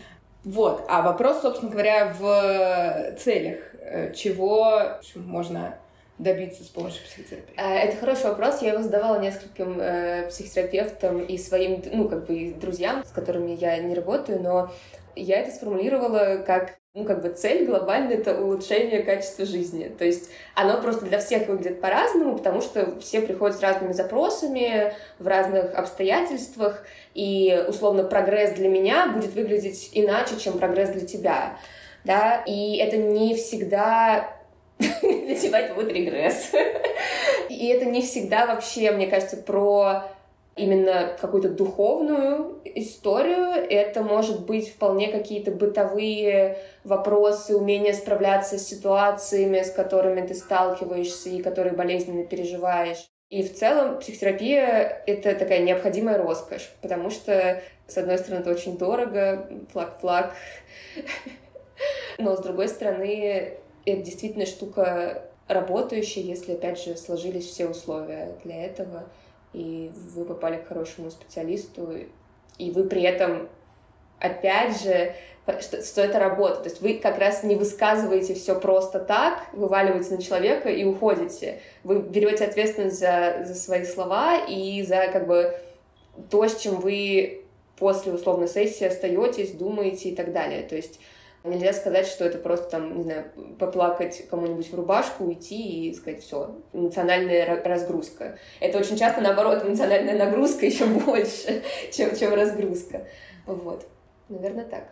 Вот. А вопрос, собственно говоря, в целях, э, чего можно добиться с помощью психотерапии? А, это хороший вопрос. Я его задавала нескольким э, психотерапевтам и своим, ну, как бы, друзьям, с которыми я не работаю, но я это сформулировала как ну, как бы цель глобальная — это улучшение качества жизни. То есть оно просто для всех выглядит по-разному, потому что все приходят с разными запросами, в разных обстоятельствах, и, условно, прогресс для меня будет выглядеть иначе, чем прогресс для тебя. Да? И это не всегда это будет регресс. И это не всегда вообще, мне кажется, про именно какую-то духовную историю. Это может быть вполне какие-то бытовые вопросы, умение справляться с ситуациями, с которыми ты сталкиваешься и которые болезненно переживаешь. И в целом психотерапия — это такая необходимая роскошь, потому что, с одной стороны, это очень дорого, флаг-флаг, но, с другой стороны, это действительно штука работающая, если, опять же, сложились все условия для этого, и вы попали к хорошему специалисту, и вы при этом, опять же, что, что это работа. То есть вы как раз не высказываете все просто так, вываливаете на человека и уходите. Вы берете ответственность за, за свои слова и за как бы то, с чем вы после условной сессии остаетесь, думаете и так далее. То есть Нельзя сказать, что это просто там, не знаю, поплакать кому-нибудь в рубашку, уйти и сказать все. Эмоциональная разгрузка. Это очень часто, наоборот, эмоциональная нагрузка еще больше, чем, чем разгрузка. Вот. Наверное, так.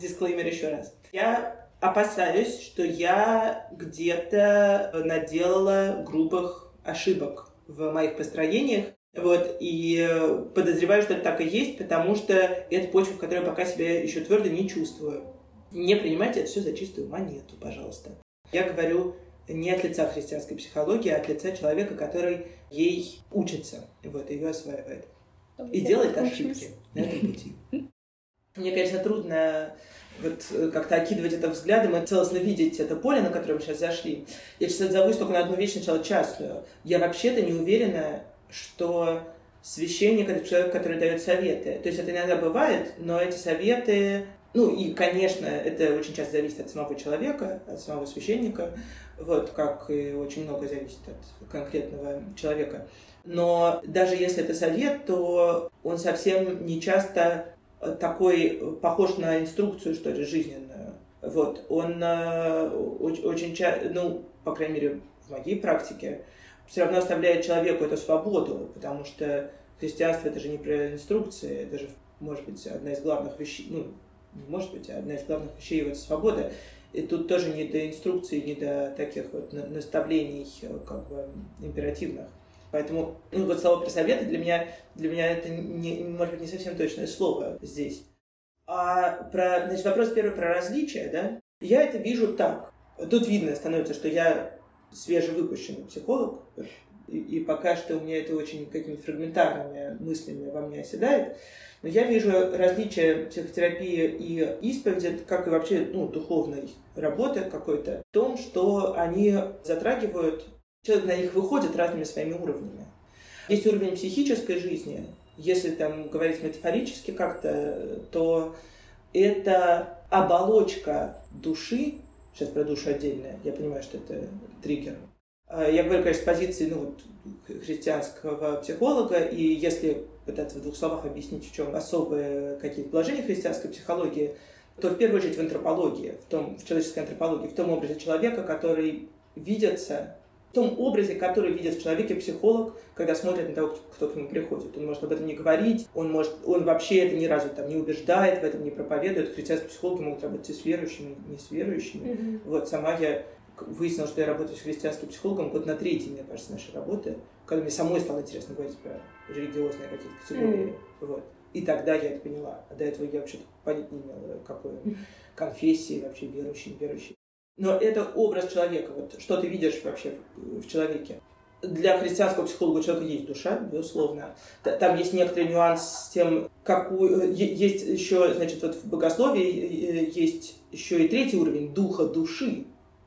Дисклеймер еще раз. Я опасаюсь, что я где-то наделала грубых ошибок в моих построениях. Вот, и подозреваю, что это так и есть, потому что это почва, в которой я пока себя еще твердо не чувствую. Не принимайте это все за чистую монету, пожалуйста. Я говорю не от лица христианской психологии, а от лица человека, который ей учится, вот, ее осваивает. И делает ошибки на этом пути. Мне, конечно, трудно вот э, как-то окидывать это взглядом и целостно видеть это поле, на которое мы сейчас зашли. Я сейчас отзовусь только на одну вещь, сначала частную. Я вообще-то не уверена, что священник — это человек, который дает советы. То есть это иногда бывает, но эти советы ну и, конечно, это очень часто зависит от самого человека, от самого священника, вот, как и очень много зависит от конкретного человека. Но даже если это совет, то он совсем не часто такой похож на инструкцию, что ли, жизненную. Вот, он э, очень часто, ну, по крайней мере, в моей практике, все равно оставляет человеку эту свободу, потому что христианство это же не про инструкции, это же, может быть, одна из главных вещей, ну, может быть, одна из главных вещей вот свобода. И тут тоже не до инструкций, не до таких вот наставлений э, как бы императивных. Поэтому, ну вот слово про советы для меня, для меня это, не, может быть, не совсем точное слово здесь. А про, значит, вопрос первый про различия, да? Я это вижу так. Тут видно становится, что я свежевыпущенный психолог, и, и пока что у меня это очень какими-то фрагментарными мыслями во мне оседает. Но я вижу различие психотерапии и исповеди, как и вообще ну, духовной работы какой-то, в том, что они затрагивают, человек на них выходит разными своими уровнями. Есть уровень психической жизни. Если там говорить метафорически как-то, то это оболочка души, сейчас про душу отдельно, я понимаю, что это триггер. А, я говорю, конечно, с позиции ну, вот, христианского психолога, и если пытаться в двух словах объяснить, в чем особые какие-то положения христианской психологии, то в первую очередь в антропологии, в, том, в человеческой антропологии, в том образе человека, который видится в том образе, который видит в человеке психолог, когда смотрит на того, кто к нему приходит. Он может об этом не говорить, он, может, он вообще это ни разу там не убеждает, в этом не проповедует. Христианские психологи могут работать и с верующими, и не с верующими. Mm-hmm. Вот сама я выяснила, что я работаю с христианским психологом год на третий, мне кажется, нашей работы, когда мне самой стало интересно говорить про религиозные какие-то категории. Mm-hmm. Вот. И тогда я это поняла. А до этого я вообще понять не имела, какой конфессии вообще верующий, неверующий. Но это образ человека. Вот что ты видишь вообще в человеке? Для христианского психолога у человека есть душа, безусловно. Там есть некоторый нюанс с тем, какую... Есть еще, значит, вот в богословии есть еще и третий уровень духа души.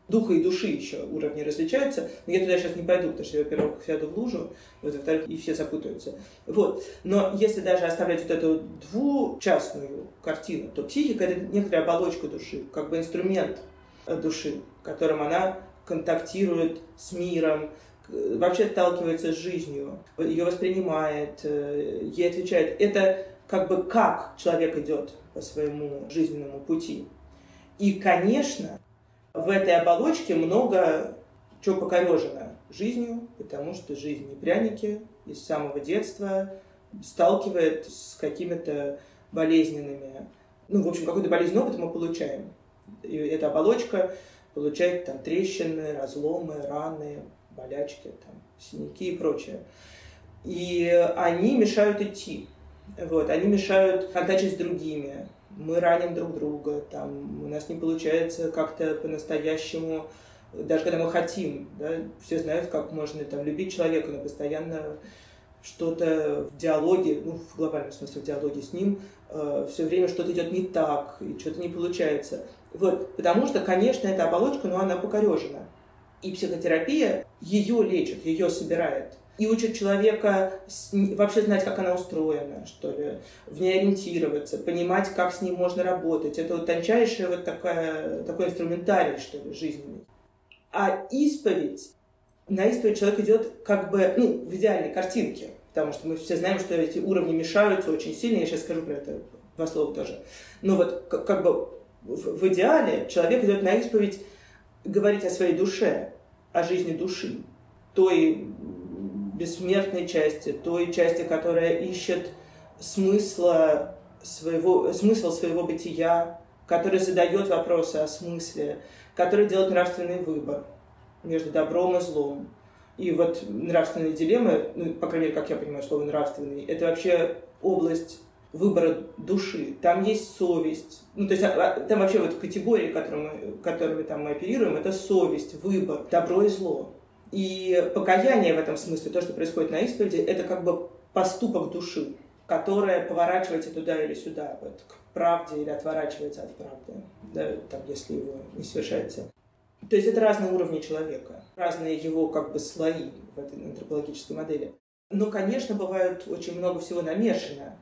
Духа и души еще уровни различаются. Но я туда сейчас не пойду, потому что я, во-первых, сяду в лужу, вот, во-вторых, и все запутаются. Вот. Но если даже оставлять вот эту двучастную картину, то психика — это некоторая оболочка души, как бы инструмент души, которым она контактирует с миром, вообще сталкивается с жизнью, ее воспринимает, э, ей отвечает. Это как бы как человек идет по своему жизненному пути. И, конечно, в этой оболочке много чего покорежено жизнью, потому что жизнь не пряники, и с самого детства сталкивает с какими-то болезненными, ну, в общем, какой-то болезненный опыт мы получаем. И эта оболочка получает там трещины, разломы, раны, болячки, там, синяки и прочее. И они мешают идти. Вот, они мешают контактировать с другими. Мы раним друг друга, там, у нас не получается как-то по-настоящему, даже когда мы хотим, да, все знают, как можно там, любить человека, но постоянно что-то в диалоге, ну, в глобальном смысле в диалоге с ним, э, все время что-то идет не так, и что-то не получается. Вот, потому что, конечно, эта оболочка, но она покорежена. И психотерапия ее лечит, ее собирает. И учит человека вообще знать, как она устроена, что ли, в ней ориентироваться, понимать, как с ней можно работать. Это вот тончайший вот такая, такой инструментарий, что ли, жизненный. А исповедь, на исповедь человек идет как бы, ну, в идеальной картинке, потому что мы все знаем, что эти уровни мешаются очень сильно, я сейчас скажу про это два слова тоже. Но вот как бы в, в идеале человек идет на исповедь говорить о своей душе, о жизни души, той бессмертной части, той части, которая ищет смысла своего, смысл своего бытия, которая задает вопросы о смысле, которая делает нравственный выбор между добром и злом. И вот нравственные дилеммы, ну, по крайней мере, как я понимаю слово нравственный, это вообще область выбора души, там есть совесть. Ну, то есть а, там вообще вот категории, которыми, которыми там мы оперируем, это совесть, выбор, добро и зло. И покаяние в этом смысле, то, что происходит на исповеди, это как бы поступок души, которая поворачивается туда или сюда, вот, к правде или отворачивается от правды, да, там, если его не совершается. То есть это разные уровни человека, разные его как бы слои в этой антропологической модели. Но, конечно, бывает очень много всего намешано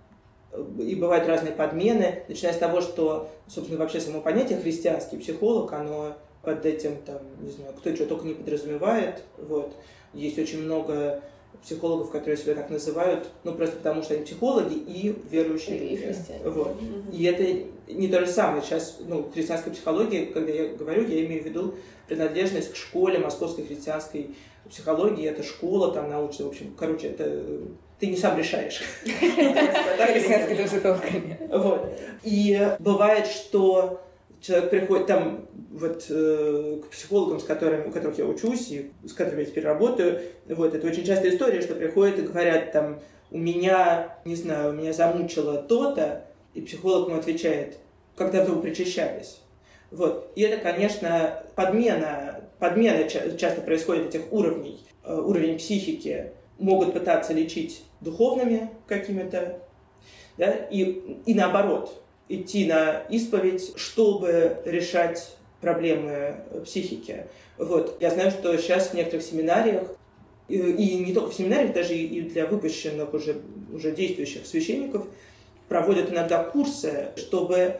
и бывают разные подмены, начиная с того, что, собственно, вообще само понятие христианский психолог, оно под этим, там, не знаю, кто что только не подразумевает, вот. Есть очень много психологов, которые себя так называют, ну, просто потому что они психологи и верующие и люди. христиане. Вот. Mm-hmm. И это не то же самое. Сейчас, ну, христианской психологии, когда я говорю, я имею в виду принадлежность к школе московской христианской психологии. Это школа там научная, в общем, короче, это ты не сам решаешь. Вот. И бывает, что человек приходит там вот э, к психологам, с которыми, у которых я учусь и с которыми я теперь работаю, вот, это очень частая история, что приходят и говорят там, у меня, не знаю, у меня замучило то-то, и психолог ему отвечает, когда вы причащались. Вот. И это, конечно, подмена, подмена часто происходит этих уровней, э, уровень психики, могут пытаться лечить духовными какими-то, да, и, и наоборот, идти на исповедь, чтобы решать проблемы психики. Вот. Я знаю, что сейчас в некоторых семинариях и, не только в семинариях, даже и для выпущенных уже, уже действующих священников проводят иногда курсы, чтобы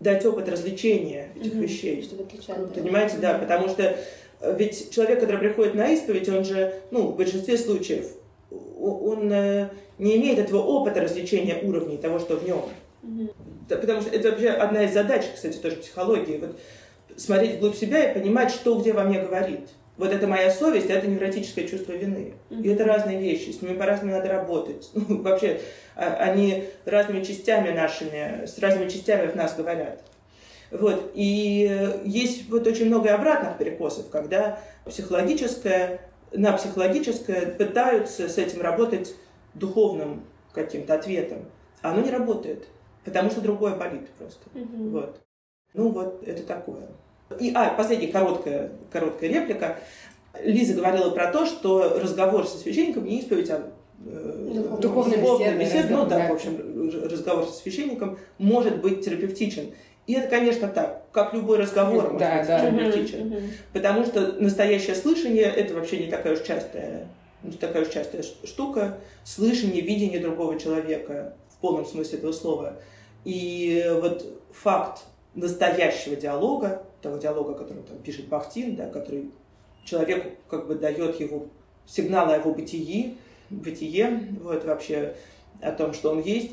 дать опыт развлечения этих mm-hmm. вещей. Чтобы отличать. Понимаете, да, потому что э, ведь человек, который приходит на исповедь, он же, ну, в большинстве случаев, он э, не имеет этого опыта развлечения уровней того, что в нем. Mm-hmm. Потому что это вообще одна из задач, кстати, тоже психологии. Вот смотреть вглубь себя и понимать, что где во мне говорит. Вот это моя совесть, а это невротическое чувство вины. Mm-hmm. И это разные вещи, с ними по-разному надо работать. Ну, вообще, а, они разными частями нашими, с разными частями в нас говорят. Вот. И есть вот очень много обратных перекосов, когда психологическое, на психологическое пытаются с этим работать духовным каким-то ответом. А оно не работает, потому что другое болит просто. Mm-hmm. Вот. Ну вот, это такое. И, а, последняя короткая, короткая реплика. Лиза говорила про то, что разговор со священником не исповедь, а э, духовная беседа, беседа ну да, в общем, разговор со священником может быть терапевтичен. И это, конечно, так, как любой разговор может да, быть да. терапевтичен. Угу, угу. Потому что настоящее слышание – это вообще не такая уж частая, не такая уж частая штука. Слышание, видение другого человека в полном смысле этого слова. И вот факт настоящего диалога, того диалога, который там пишет Бахтин, да, который человеку как бы дает его сигналы о его бытии, бытие, вот вообще о том, что он есть,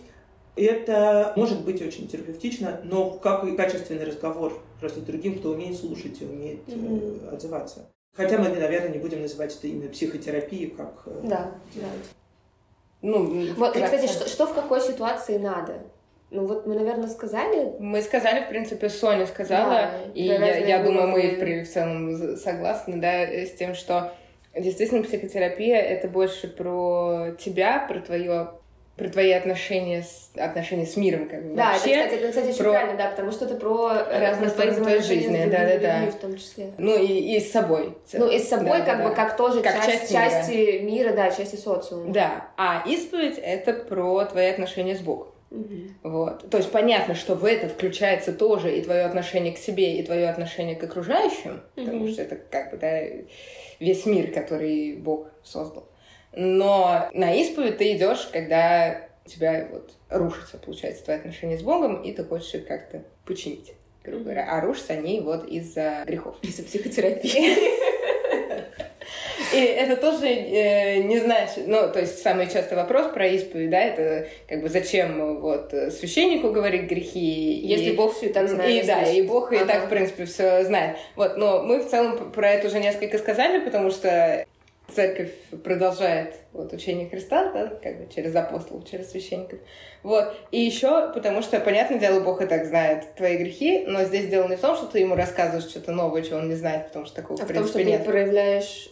это может быть очень терапевтично, но как и качественный разговор просто с другим, кто умеет слушать и умеет mm-hmm. отзываться. Хотя мы, наверное, не будем называть это именно психотерапией, как... Э, да, да. Ну, вот, и, кстати, что, что в какой ситуации надо? Ну вот мы, наверное, сказали. Мы сказали, в принципе, Соня сказала, да, и я, я думаю, мы в, в целом согласны, да, с тем, что действительно психотерапия это больше про тебя, про твое про твои отношения с, отношения с миром, как бы да, вообще. Да, это, кстати, это, кстати, очень про правильно, да, потому что это про разные стороны твоей жизни, да, да, да. в том числе. Ну, и, и с собой. Ну, и с собой, да, как да, бы, да. как тоже как часть, часть мира. части мира, да, части социума. Да, а исповедь — это про твои отношения с Богом. Угу. Вот. То есть понятно, что в это включается тоже и твое отношение к себе, и твое отношение к окружающим, угу. потому что это как бы да, весь мир, который Бог создал. Но на исповедь ты идешь, когда у тебя вот рушится, получается, твои отношения с Богом, и ты хочешь их как-то починить, грубо говоря. А рушатся они вот из-за грехов. Из-за психотерапии. И это тоже э, не значит, ну, то есть самый частый вопрос про исповедь, да, это как бы зачем вот священнику говорить грехи. Если и, Бог все и так знает. И да, и Бог ага. и так, в принципе, все знает. Вот, но мы в целом про это уже несколько сказали, потому что церковь продолжает вот, учение Христа, да, как бы через апостолов, через священников. Вот. И еще, потому что, понятное дело, Бог и так знает твои грехи, но здесь дело не в том, что ты ему рассказываешь что-то новое, чего он не знает, потому что такого, а в принципе, том, что нет. ты проявляешь,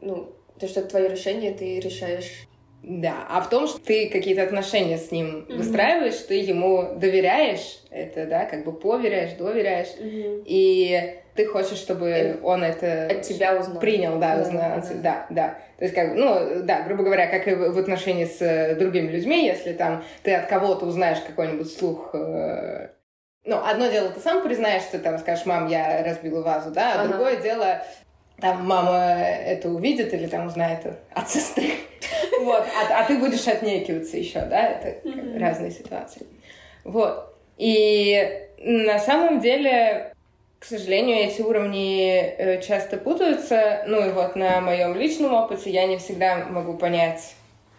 ну, то, что это твое решение, ты решаешь да, а в том, что ты какие-то отношения с ним mm-hmm. выстраиваешь, ты ему доверяешь, это, да, как бы поверяешь, доверяешь, mm-hmm. и ты хочешь, чтобы он это от тебя узнал. принял, да, да, узнал, да, да, да. То есть, как, ну, да, грубо говоря, как и в отношении с э, другими людьми, если там ты от кого-то узнаешь какой-нибудь слух, э... ну, одно дело, ты сам признаешься, там, скажешь, мам, я разбила вазу, да, а ага. другое дело, там мама это увидит или там узнает от сестры. Вот, а, а ты будешь отнекиваться еще, да, это mm-hmm. разные ситуации. Вот. И на самом деле к сожалению, эти уровни э, часто путаются. Ну и вот на моем личном опыте я не всегда могу понять,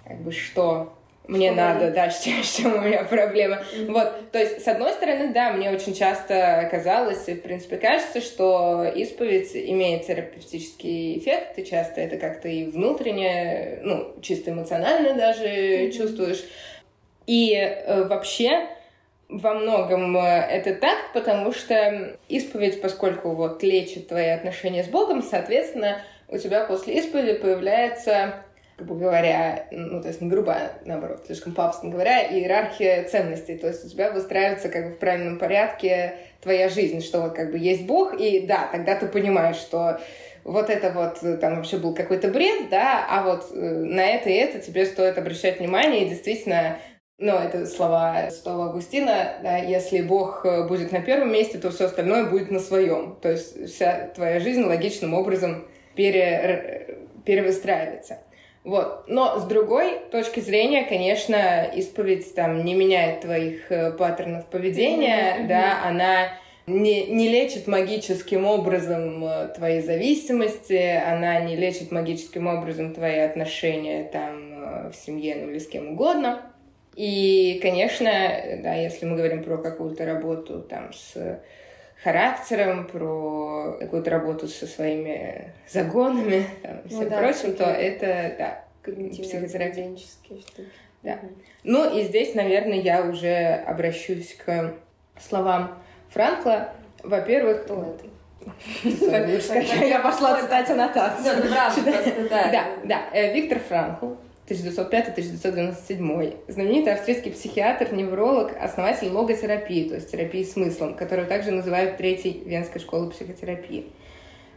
как бы, что мне что надо, да, с чем, с чем у меня проблема. Mm-hmm. Вот, то есть, с одной стороны, да, мне очень часто казалось, и, в принципе, кажется, что исповедь имеет терапевтический эффект, ты часто это как-то и внутренне, ну, чисто эмоционально даже mm-hmm. чувствуешь. И э, вообще, во многом э, это так, потому что исповедь, поскольку вот лечит твои отношения с Богом, соответственно, у тебя после исповеди появляется, грубо говоря, ну, то есть не грубо, а наоборот, слишком пафосно говоря, иерархия ценностей. То есть у тебя выстраивается как бы в правильном порядке твоя жизнь, что вот как бы есть Бог, и да, тогда ты понимаешь, что вот это вот э, там вообще был какой-то бред, да, а вот э, на это и это тебе стоит обращать внимание, и действительно ну, это слова святого Августина, да, если Бог э, будет на первом месте, то все остальное будет на своем. То есть вся твоя жизнь логичным образом пере, перевыстраивается. Вот. Но с другой точки зрения, конечно, исповедь там не меняет твоих э, паттернов поведения, mm-hmm. да, она не, не лечит магическим образом э, твои зависимости, она не лечит магическим образом твои отношения там э, в семье, ну или с кем угодно. И, конечно, да, если мы говорим про какую-то работу там с характером, про какую-то работу со своими загонами, там, ну, всем да, прочим, то это, да, психотерапия. штуки. Да. Ну и здесь, наверное, я уже обращусь к словам Франкла, во-первых... Кто это? Я пошла читать аннотацию. Да, да. Э, Виктор Франкл, 1905-1997. Знаменитый австрийский психиатр, невролог, основатель логотерапии, то есть терапии смыслом, которую также называют Третьей Венской школой психотерапии.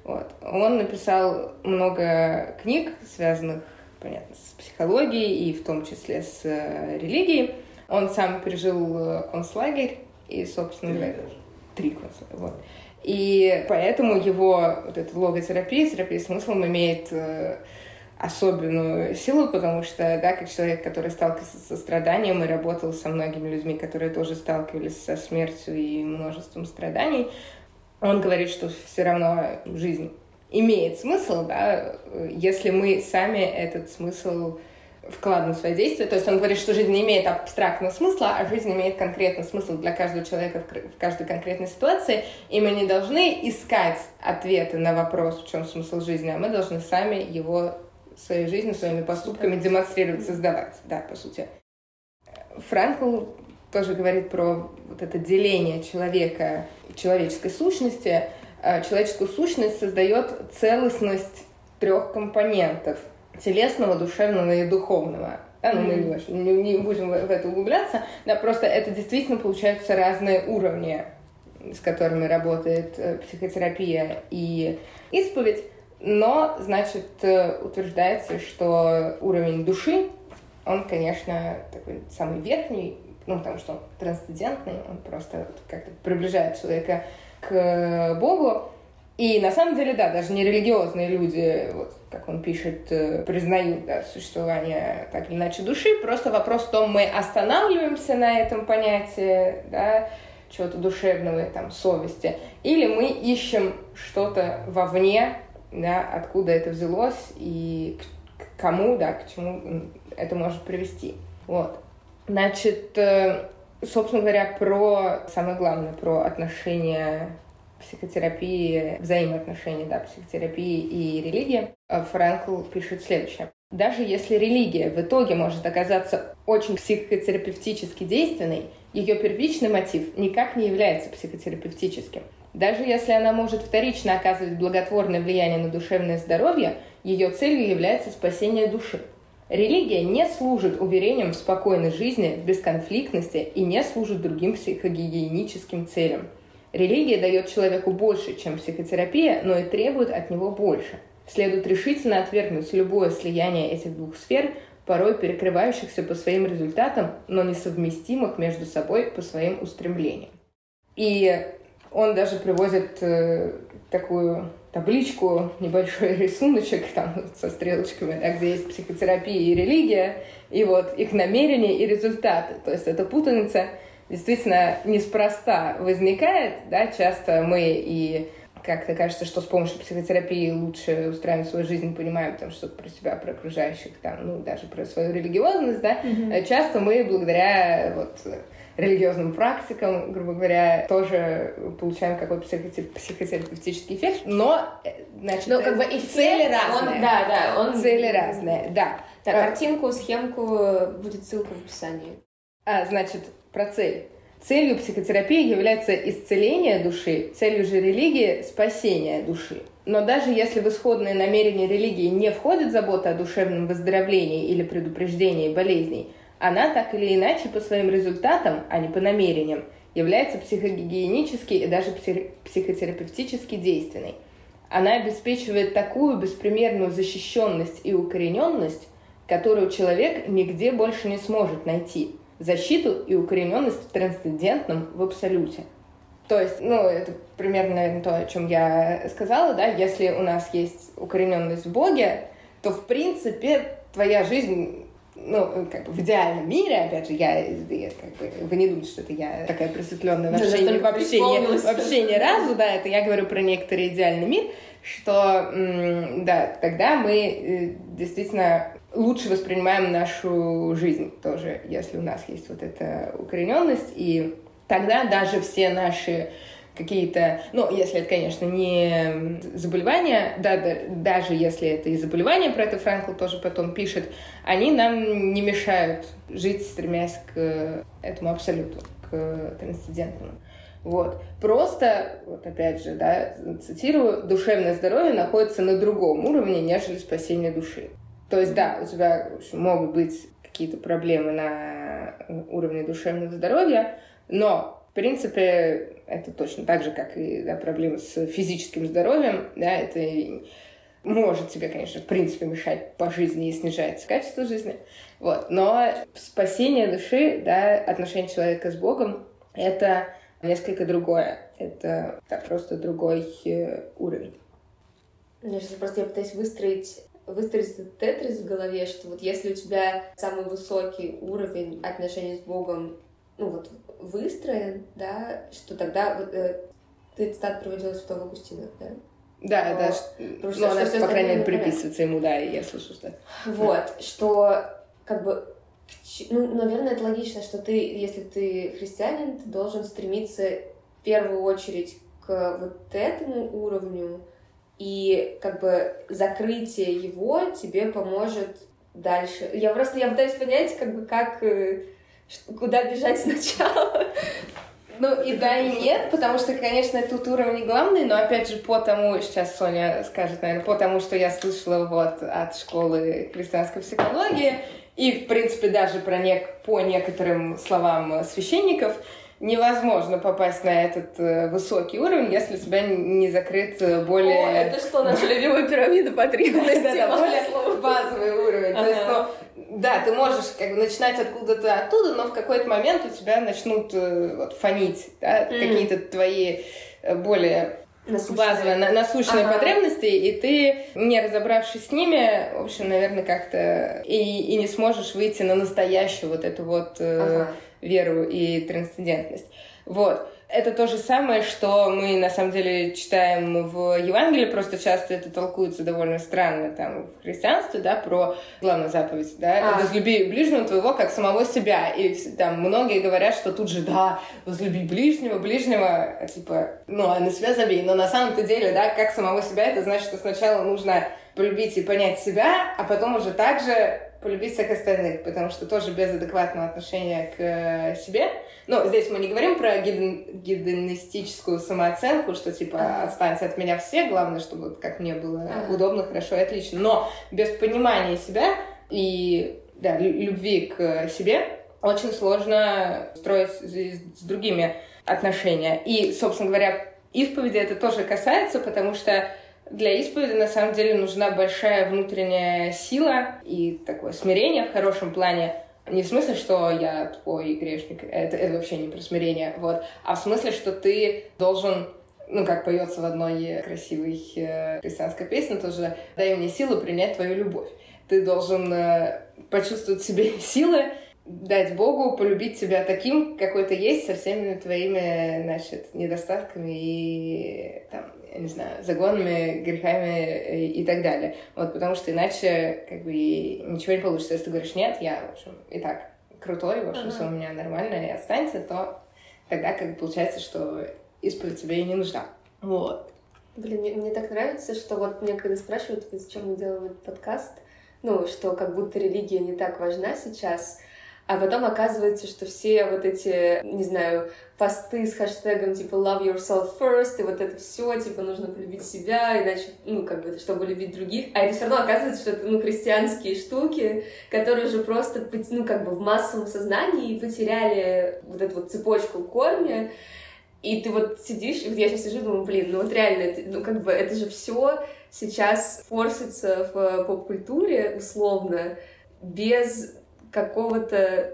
Вот. Он написал много книг, связанных, понятно, с психологией и в том числе с э, религией. Он сам пережил э, концлагерь и, собственно говоря, три класса. Вот. И поэтому его вот эта логотерапия, терапия смыслом имеет э, особенную силу, потому что, да, как человек, который сталкивался со страданием и работал со многими людьми, которые тоже сталкивались со смертью и множеством страданий, он говорит, что все равно жизнь имеет смысл, да, если мы сами этот смысл вкладываем в свои действия. То есть он говорит, что жизнь не имеет абстрактного смысла, а жизнь имеет конкретный смысл для каждого человека в каждой конкретной ситуации. И мы не должны искать ответы на вопрос, в чем смысл жизни, а мы должны сами его своей жизнью, своими поступками демонстрировать, создавать. Да, по сути. Франкл тоже говорит про вот это деление человека, человеческой сущности. Э, человеческую сущность создает целостность трех компонентов – телесного, душевного и духовного. Да, ну, mm-hmm. мы не, не будем в это углубляться, да, просто это действительно получаются разные уровни, с которыми работает э, психотерапия и исповедь, но, значит, э, утверждается, что уровень души, он, конечно, такой самый верхний, ну, потому что он трансцендентный, он просто как-то приближает человека к Богу, и на самом деле, да, даже нерелигиозные люди, вот, как он пишет, э, признают да, существование так или иначе души. Просто вопрос в том, мы останавливаемся на этом понятии, да, чего-то душевного, там, совести, или мы ищем что-то вовне, да, откуда это взялось и к кому, да, к чему это может привести. Вот. Значит, э, собственно говоря, про самое главное, про отношения психотерапии, взаимоотношений, да, психотерапии и религии, э, Франкл пишет следующее. Даже если религия в итоге может оказаться очень психотерапевтически действенной, ее первичный мотив никак не является психотерапевтическим. Даже если она может вторично оказывать благотворное влияние на душевное здоровье, ее целью является спасение души. Религия не служит уверением в спокойной жизни, в бесконфликтности и не служит другим психогигиеническим целям. Религия дает человеку больше, чем психотерапия, но и требует от него больше. Следует решительно отвергнуть любое слияние этих двух сфер, порой перекрывающихся по своим результатам, но несовместимых между собой по своим устремлениям. И он даже приводит э, такую табличку, небольшой рисуночек там со стрелочками, да, где есть психотерапия и религия, и вот их намерения и результаты. То есть это путаница действительно неспроста возникает, да, часто мы и как-то кажется, что с помощью психотерапии лучше устраиваем свою жизнь, понимаем там что-то про себя, про окружающих, там, ну, даже про свою религиозность, да, mm-hmm. часто мы благодаря вот религиозным практикам, грубо говоря, тоже получаем какой-то психотерапевтический эффект, но, э, значит, но как бы и цели разные. Он, да, да, он... Цели разные, да. Да, картинку, схемку будет ссылка в описании. А, значит, про цель. Целью психотерапии является исцеление души, целью же религии – спасение души. Но даже если в исходные намерения религии не входит забота о душевном выздоровлении или предупреждении болезней, она так или иначе по своим результатам, а не по намерениям, является психогигиенически и даже психотерапевтически действенной. Она обеспечивает такую беспримерную защищенность и укорененность, которую человек нигде больше не сможет найти – защиту и укорененность в трансцендентном в абсолюте. То есть, ну, это примерно, наверное, то, о чем я сказала, да, если у нас есть укорененность в Боге, то, в принципе, твоя жизнь ну, как бы в идеальном мире, опять же, я, я как бы, вы не думаете, что это я такая просветленная вообще, не, вообще, не, вообще ни разу, да, это я говорю про некоторый идеальный мир, что, да, тогда мы э, действительно лучше воспринимаем нашу жизнь тоже, если у нас есть вот эта укорененность, и тогда даже все наши какие-то, ну, если это, конечно, не заболевания, да, да, даже если это и заболевания, про это Франкл тоже потом пишет, они нам не мешают жить, стремясь к этому абсолюту, к трансцендентному. Вот. Просто, вот опять же, да, цитирую, душевное здоровье находится на другом уровне, нежели спасение души. То есть, да, у тебя общем, могут быть какие-то проблемы на уровне душевного здоровья, но, в принципе, это точно так же, как и да, проблемы с физическим здоровьем, да, это может тебе, конечно, в принципе мешать по жизни и снижать качество жизни, вот, но спасение души, да, отношение человека с Богом, это несколько другое, это да, просто другой э, уровень. Я сейчас просто я пытаюсь выстроить выстроить этот тетрис в голове, что вот если у тебя самый высокий уровень отношений с Богом, ну вот выстроен, да, что тогда вот, э, ты цитат приводила Святого Августина, да? Да, Но, да, потому что, ну, она, по крайней мере, приписывается ему, да, и я слышу, что... Вот, да. что, как бы, ну, наверное, это логично, что ты, если ты христианин, ты должен стремиться в первую очередь к вот этому уровню, и как бы закрытие его тебе поможет дальше. Я просто, я пытаюсь понять, как бы, как, э, куда бежать сначала. Ну и да, и нет, потому что, конечно, тут уровень главный, но опять же по тому, сейчас Соня скажет, наверное, по тому, что я слышала вот от школы христианской психологии, и, в принципе, даже про нек по некоторым словам священников, невозможно попасть на этот э, высокий уровень, если у тебя не закрыт э, более... О, это что, наша любимая пирамида потребностей? Да, более базовый уровень. То есть, ну, да, ты можешь как бы начинать откуда-то оттуда, но в какой-то момент у тебя начнут э, вот, фонить да, какие-то твои более насущные. базовые, на, насущные ага. потребности, и ты, не разобравшись с ними, в общем, наверное, как-то и, и не сможешь выйти на настоящую вот эту вот ага веру и трансцендентность. Вот. Это то же самое, что мы на самом деле читаем в Евангелии, просто часто это толкуется довольно странно там в христианстве, да, про главную заповедь, да, а. возлюби ближнего твоего как самого себя. И там многие говорят, что тут же, да, возлюби ближнего, ближнего, типа, ну, а на себя забей. Но на самом-то деле, да, как самого себя, это значит, что сначала нужно полюбить и понять себя, а потом уже также полюбить всех остальных, потому что тоже без адекватного отношения к э, себе. Ну, здесь мы не говорим про гиден, гидонистическую самооценку, что типа ага. отстаньте от меня все, главное, чтобы как мне было ага. удобно, хорошо и отлично. Но без понимания себя и да, любви к себе очень сложно строить с другими отношения. И, собственно говоря, исповеди это тоже касается, потому что для исповеди на самом деле нужна большая внутренняя сила и такое смирение в хорошем плане. Не в смысле, что я твой грешник, это, это вообще не про смирение, вот, а в смысле, что ты должен ну, как поется в одной красивой э, христианской песне тоже, дай мне силу принять твою любовь. Ты должен э, почувствовать в себе силы, дать Богу полюбить тебя таким, какой ты есть, со всеми твоими, значит, недостатками и там, я не знаю, загонами, грехами и, и так далее. Вот, потому что иначе как бы ничего не получится. Если ты говоришь, нет, я, в общем, и так крутой, в общем, ага. все у меня нормально, и останется, то тогда как бы получается, что исповедь тебе и не нужна. Вот. Блин, мне, мне так нравится, что вот мне когда спрашивают, зачем мы делаем этот подкаст, ну, что как будто религия не так важна сейчас, а потом оказывается, что все вот эти, не знаю, посты с хэштегом типа love yourself first, и вот это все, типа нужно полюбить себя, иначе, ну, как бы, чтобы любить других. А это все равно оказывается, что это, ну, христианские штуки, которые уже просто, ну, как бы в массовом сознании потеряли вот эту вот цепочку корня. И ты вот сидишь, вот я сейчас сижу, думаю, блин, ну вот реально, это, ну как бы это же все сейчас форсится в поп-культуре условно, без какого-то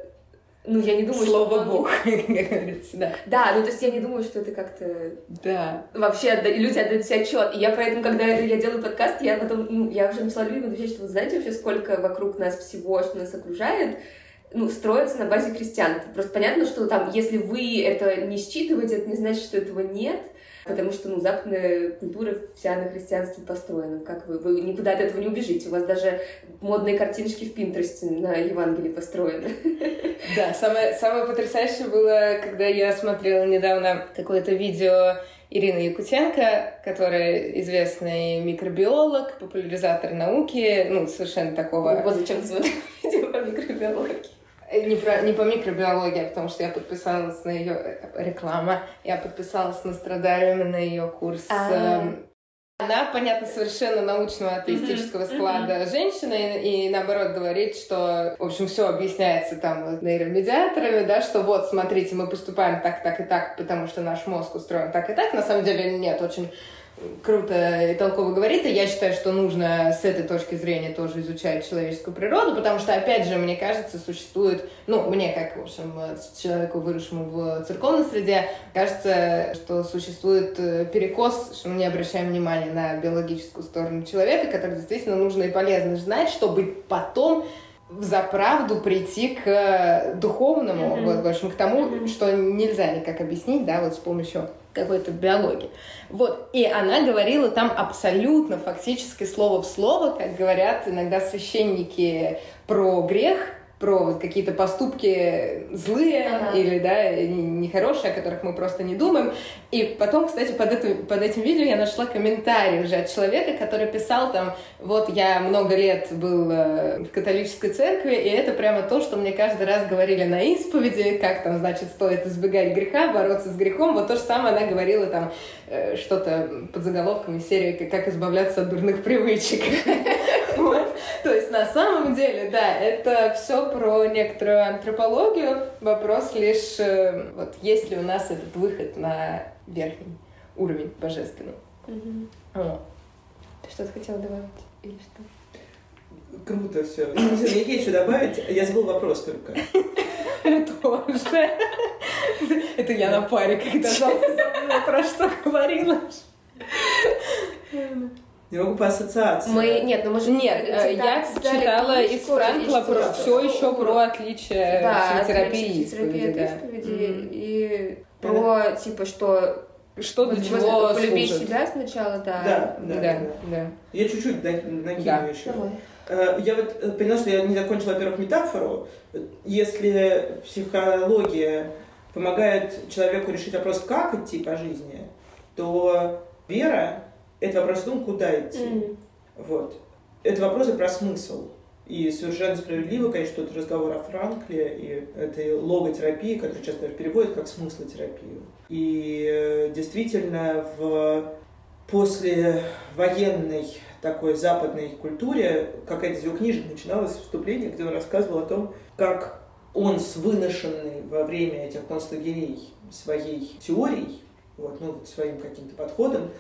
ну, я не думаю, Слово что... Бог, как говорится, да. Да, ну, то есть я не думаю, что это как-то... Да. Вообще отда- люди отдают себе отчет. И я поэтому, когда я делаю подкаст, я потом, ну, я уже начала людям отвечать, что вы знаете вообще, сколько вокруг нас всего, что нас окружает, ну, строится на базе крестьян. Просто понятно, что там, если вы это не считываете, это не значит, что этого нет, потому что, ну, западная культура вся на христианстве построена. Как вы? Вы никуда от этого не убежите. У вас даже модные картиночки в Пинтересте на Евангелии построены. Да, самое, самое потрясающее было, когда я смотрела недавно какое-то видео Ирины Якутенко, которая известный микробиолог, популяризатор науки, ну, совершенно такого... Вот зачем ты смотришь видео по микробиологии. Не, про, не по микробиологии, а потому что я подписалась на ее реклама. Я подписалась на Страдариуме на ее курс. А. эм, Она, понятно, совершенно научного атеистического склада женщина, и, и наоборот говорит, что, в общем, все объясняется там нейромедиаторами, да, что вот, смотрите, мы поступаем так, так и так, потому что наш мозг устроен так и так. На самом деле нет, очень круто и толково говорит, и я считаю, что нужно с этой точки зрения тоже изучать человеческую природу, потому что, опять же, мне кажется, существует, ну, мне, как, в общем, человеку, выросшему в церковной среде, кажется, что существует э, перекос, что мы не обращаем внимания на биологическую сторону человека, который действительно нужно и полезно знать, чтобы потом за правду прийти к э, духовному, Мгм. вот, в общем, к тому, Мгм. что нельзя никак объяснить, да, вот с помощью какой-то биологии. Вот, и она говорила там абсолютно, фактически слово в слово, как говорят иногда священники про грех, про вот какие-то поступки злые Ага. или, да, не- нехорошие, о которых мы просто не думаем. И потом, кстати, под, этим под этим видео я нашла комментарий уже от человека, который писал там, вот я много лет был э, в католической церкви, и это прямо то, что мне каждый раз говорили на исповеди, как там, значит, стоит избегать греха, бороться с грехом. Вот то же самое она говорила там э, что-то под заголовком из серии «Как- «Как избавляться от дурных привычек». То есть на самом деле, да, это все про некоторую антропологию. Вопрос лишь, э, вот есть ли у нас этот выход на верхний уровень божественный. Вот. Ты что-то хотела добавить? Или что? Круто все. Не знаю, мне есть что добавить. Я забыл вопрос только. Тоже. Это я на паре, когда забыла, про что говорила. Не могу по ассоциации. Мы... Нет, ну мы же... Нет, э, я читала из Франкла про все еще про отличие Да, психотерапии исповеди, от да. исповеди Мгм. и про, типа, что... Что для чего полюбить служит. себя сначала, да. Да, да, Да, да. да. Я чуть-чуть на- накину Да. еще. Давай. Э, Я вот э, поняла, что я не закончила, во-первых, метафору. Если психология помогает человеку решить вопрос, как идти по жизни, то вера — это вопрос о том, куда идти. М. Вот. Это вопросы про смысл. И совершенно справедливо, конечно, тут разговор о Франкле и этой логотерапии, которую часто переводят как смыслотерапию. И э, действительно в послевоенной такой западной культуре какая-то из его книжек начиналось вступление, где он рассказывал о том, как он с выношенной во время этих концлагерей своей теорией, вот, ну, своим каким-то подходом,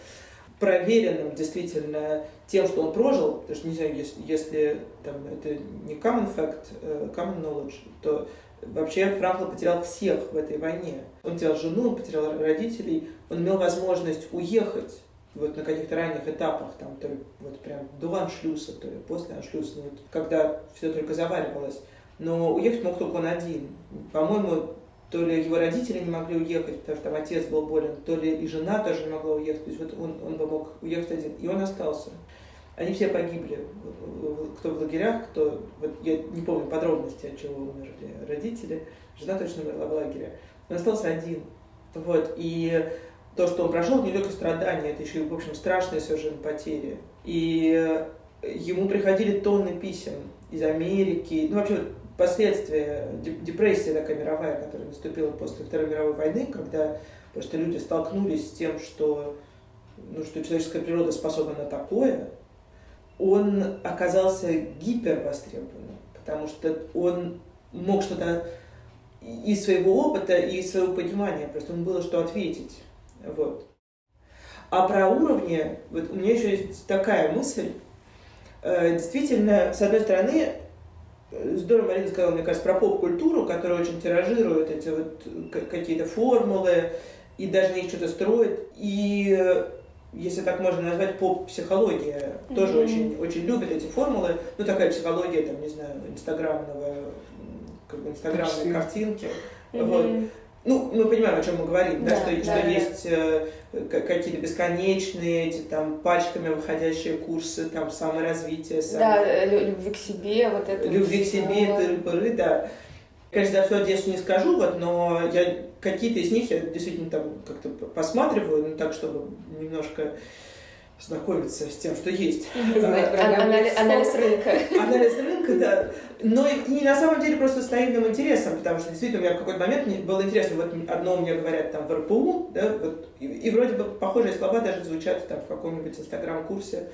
проверенным действительно тем, что он прожил, потому что, не знаю, если, если там, это не common fact, э, common knowledge, то вообще Франкл потерял всех в этой войне. Он потерял жену, он потерял родителей, он имел возможность уехать вот на каких-то ранних этапах, там, то ли вот прям до аншлюса, то ли после аншлюса, ну, вот, когда все только заваривалось. Но уехать мог только он один. По-моему, то ли его родители не могли уехать, потому что там отец был болен, то ли и жена тоже не могла уехать. То есть вот он, он бы мог уехать один. И он остался. Они все погибли. Кто в лагерях, кто... Вот я не помню подробности, от чего умерли родители. Жена точно умерла в лагере. Он остался один. Вот. И то, что он прошел, не только страдания, это еще и, в общем, страшные совершенно потери. И ему приходили тонны писем из Америки. Ну, вообще, последствия, депрессия такая мировая, которая наступила после Второй мировой войны, когда просто люди столкнулись с тем, что, ну, что человеческая природа способна на такое, он оказался гипервостребованным, потому что он мог что-то из своего опыта и из своего понимания, просто ему было что ответить. Вот. А про уровни, вот у меня еще есть такая мысль. Действительно, с одной стороны, Здорово Марина сказала, мне кажется, про поп-культуру, которая очень тиражирует эти вот какие-то формулы и даже них что-то строит. И если так можно назвать, поп-психология mm-hmm. тоже очень, очень любит эти формулы. Ну, такая психология, там, не знаю, инстаграмного, как бы инстаграмной картинки. Mm-hmm. Вот. Ну, мы понимаем, о чем мы говорим, да, да что, да, что да. есть э, какие-то бесконечные, эти там пачками выходящие курсы, там саморазвитие. Само... Да, любви к себе, вот это. Любви к себе, тыры-пыры, да. Конечно, за всю Одессу не скажу, вот, но я какие-то из них я действительно там как-то посматриваю, ну так, чтобы немножко знакомиться с тем, что есть. Анализ рынка. Анализ рынка, да. Но и на самом деле просто с наивным интересом, потому что действительно у меня в какой-то момент было интересно, вот одно мне говорят там в РПУ, да, вот, и, и вроде бы похожие слова даже звучат там в каком-нибудь инстаграм-курсе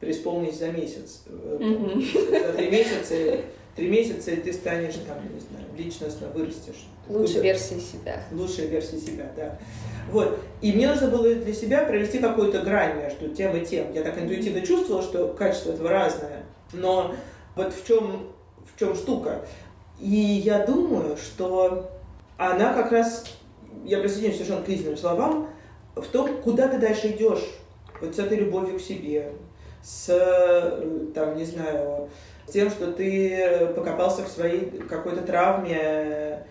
преисполнись за месяц. За три месяца три месяца, и ты станешь там, не знаю, личностно вырастешь. Лучшей версии себя. Лучшей версии себя, да. Вот. И мне нужно было для себя провести какую-то грань между тем и тем. Я так интуитивно чувствовала, что качество этого разное. Но вот в чем, в чем штука. И я думаю, что она как раз, я присоединяюсь совершенно к Лизиным словам, в том, куда ты дальше идешь. Вот с этой любовью к себе, с, там, не знаю, тем, что ты покопался в своей какой-то травме,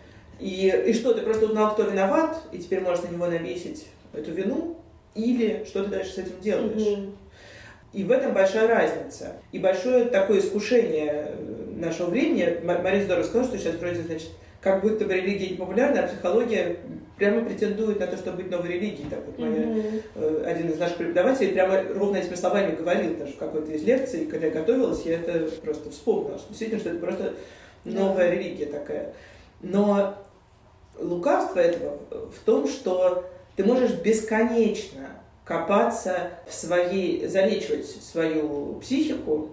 и, и что, ты просто узнал, кто виноват, и теперь можешь на него навесить эту вину, или что ты дальше с этим делаешь. Mm-hmm. И в этом большая разница. И большое такое искушение нашего времени. Мария здорово сказала, что сейчас вроде, значит, как будто бы религия не популярна, а психология прямо претендует на то, чтобы быть новой религией. Так вот, моя, mm-hmm. один из наших преподавателей прямо ровно этими словами говорил даже в какой-то из лекций, когда я готовилась, я это просто вспомнила, что действительно, что это просто новая yeah. религия такая. Но лукавство этого в том, что ты можешь бесконечно копаться в своей, залечивать свою психику,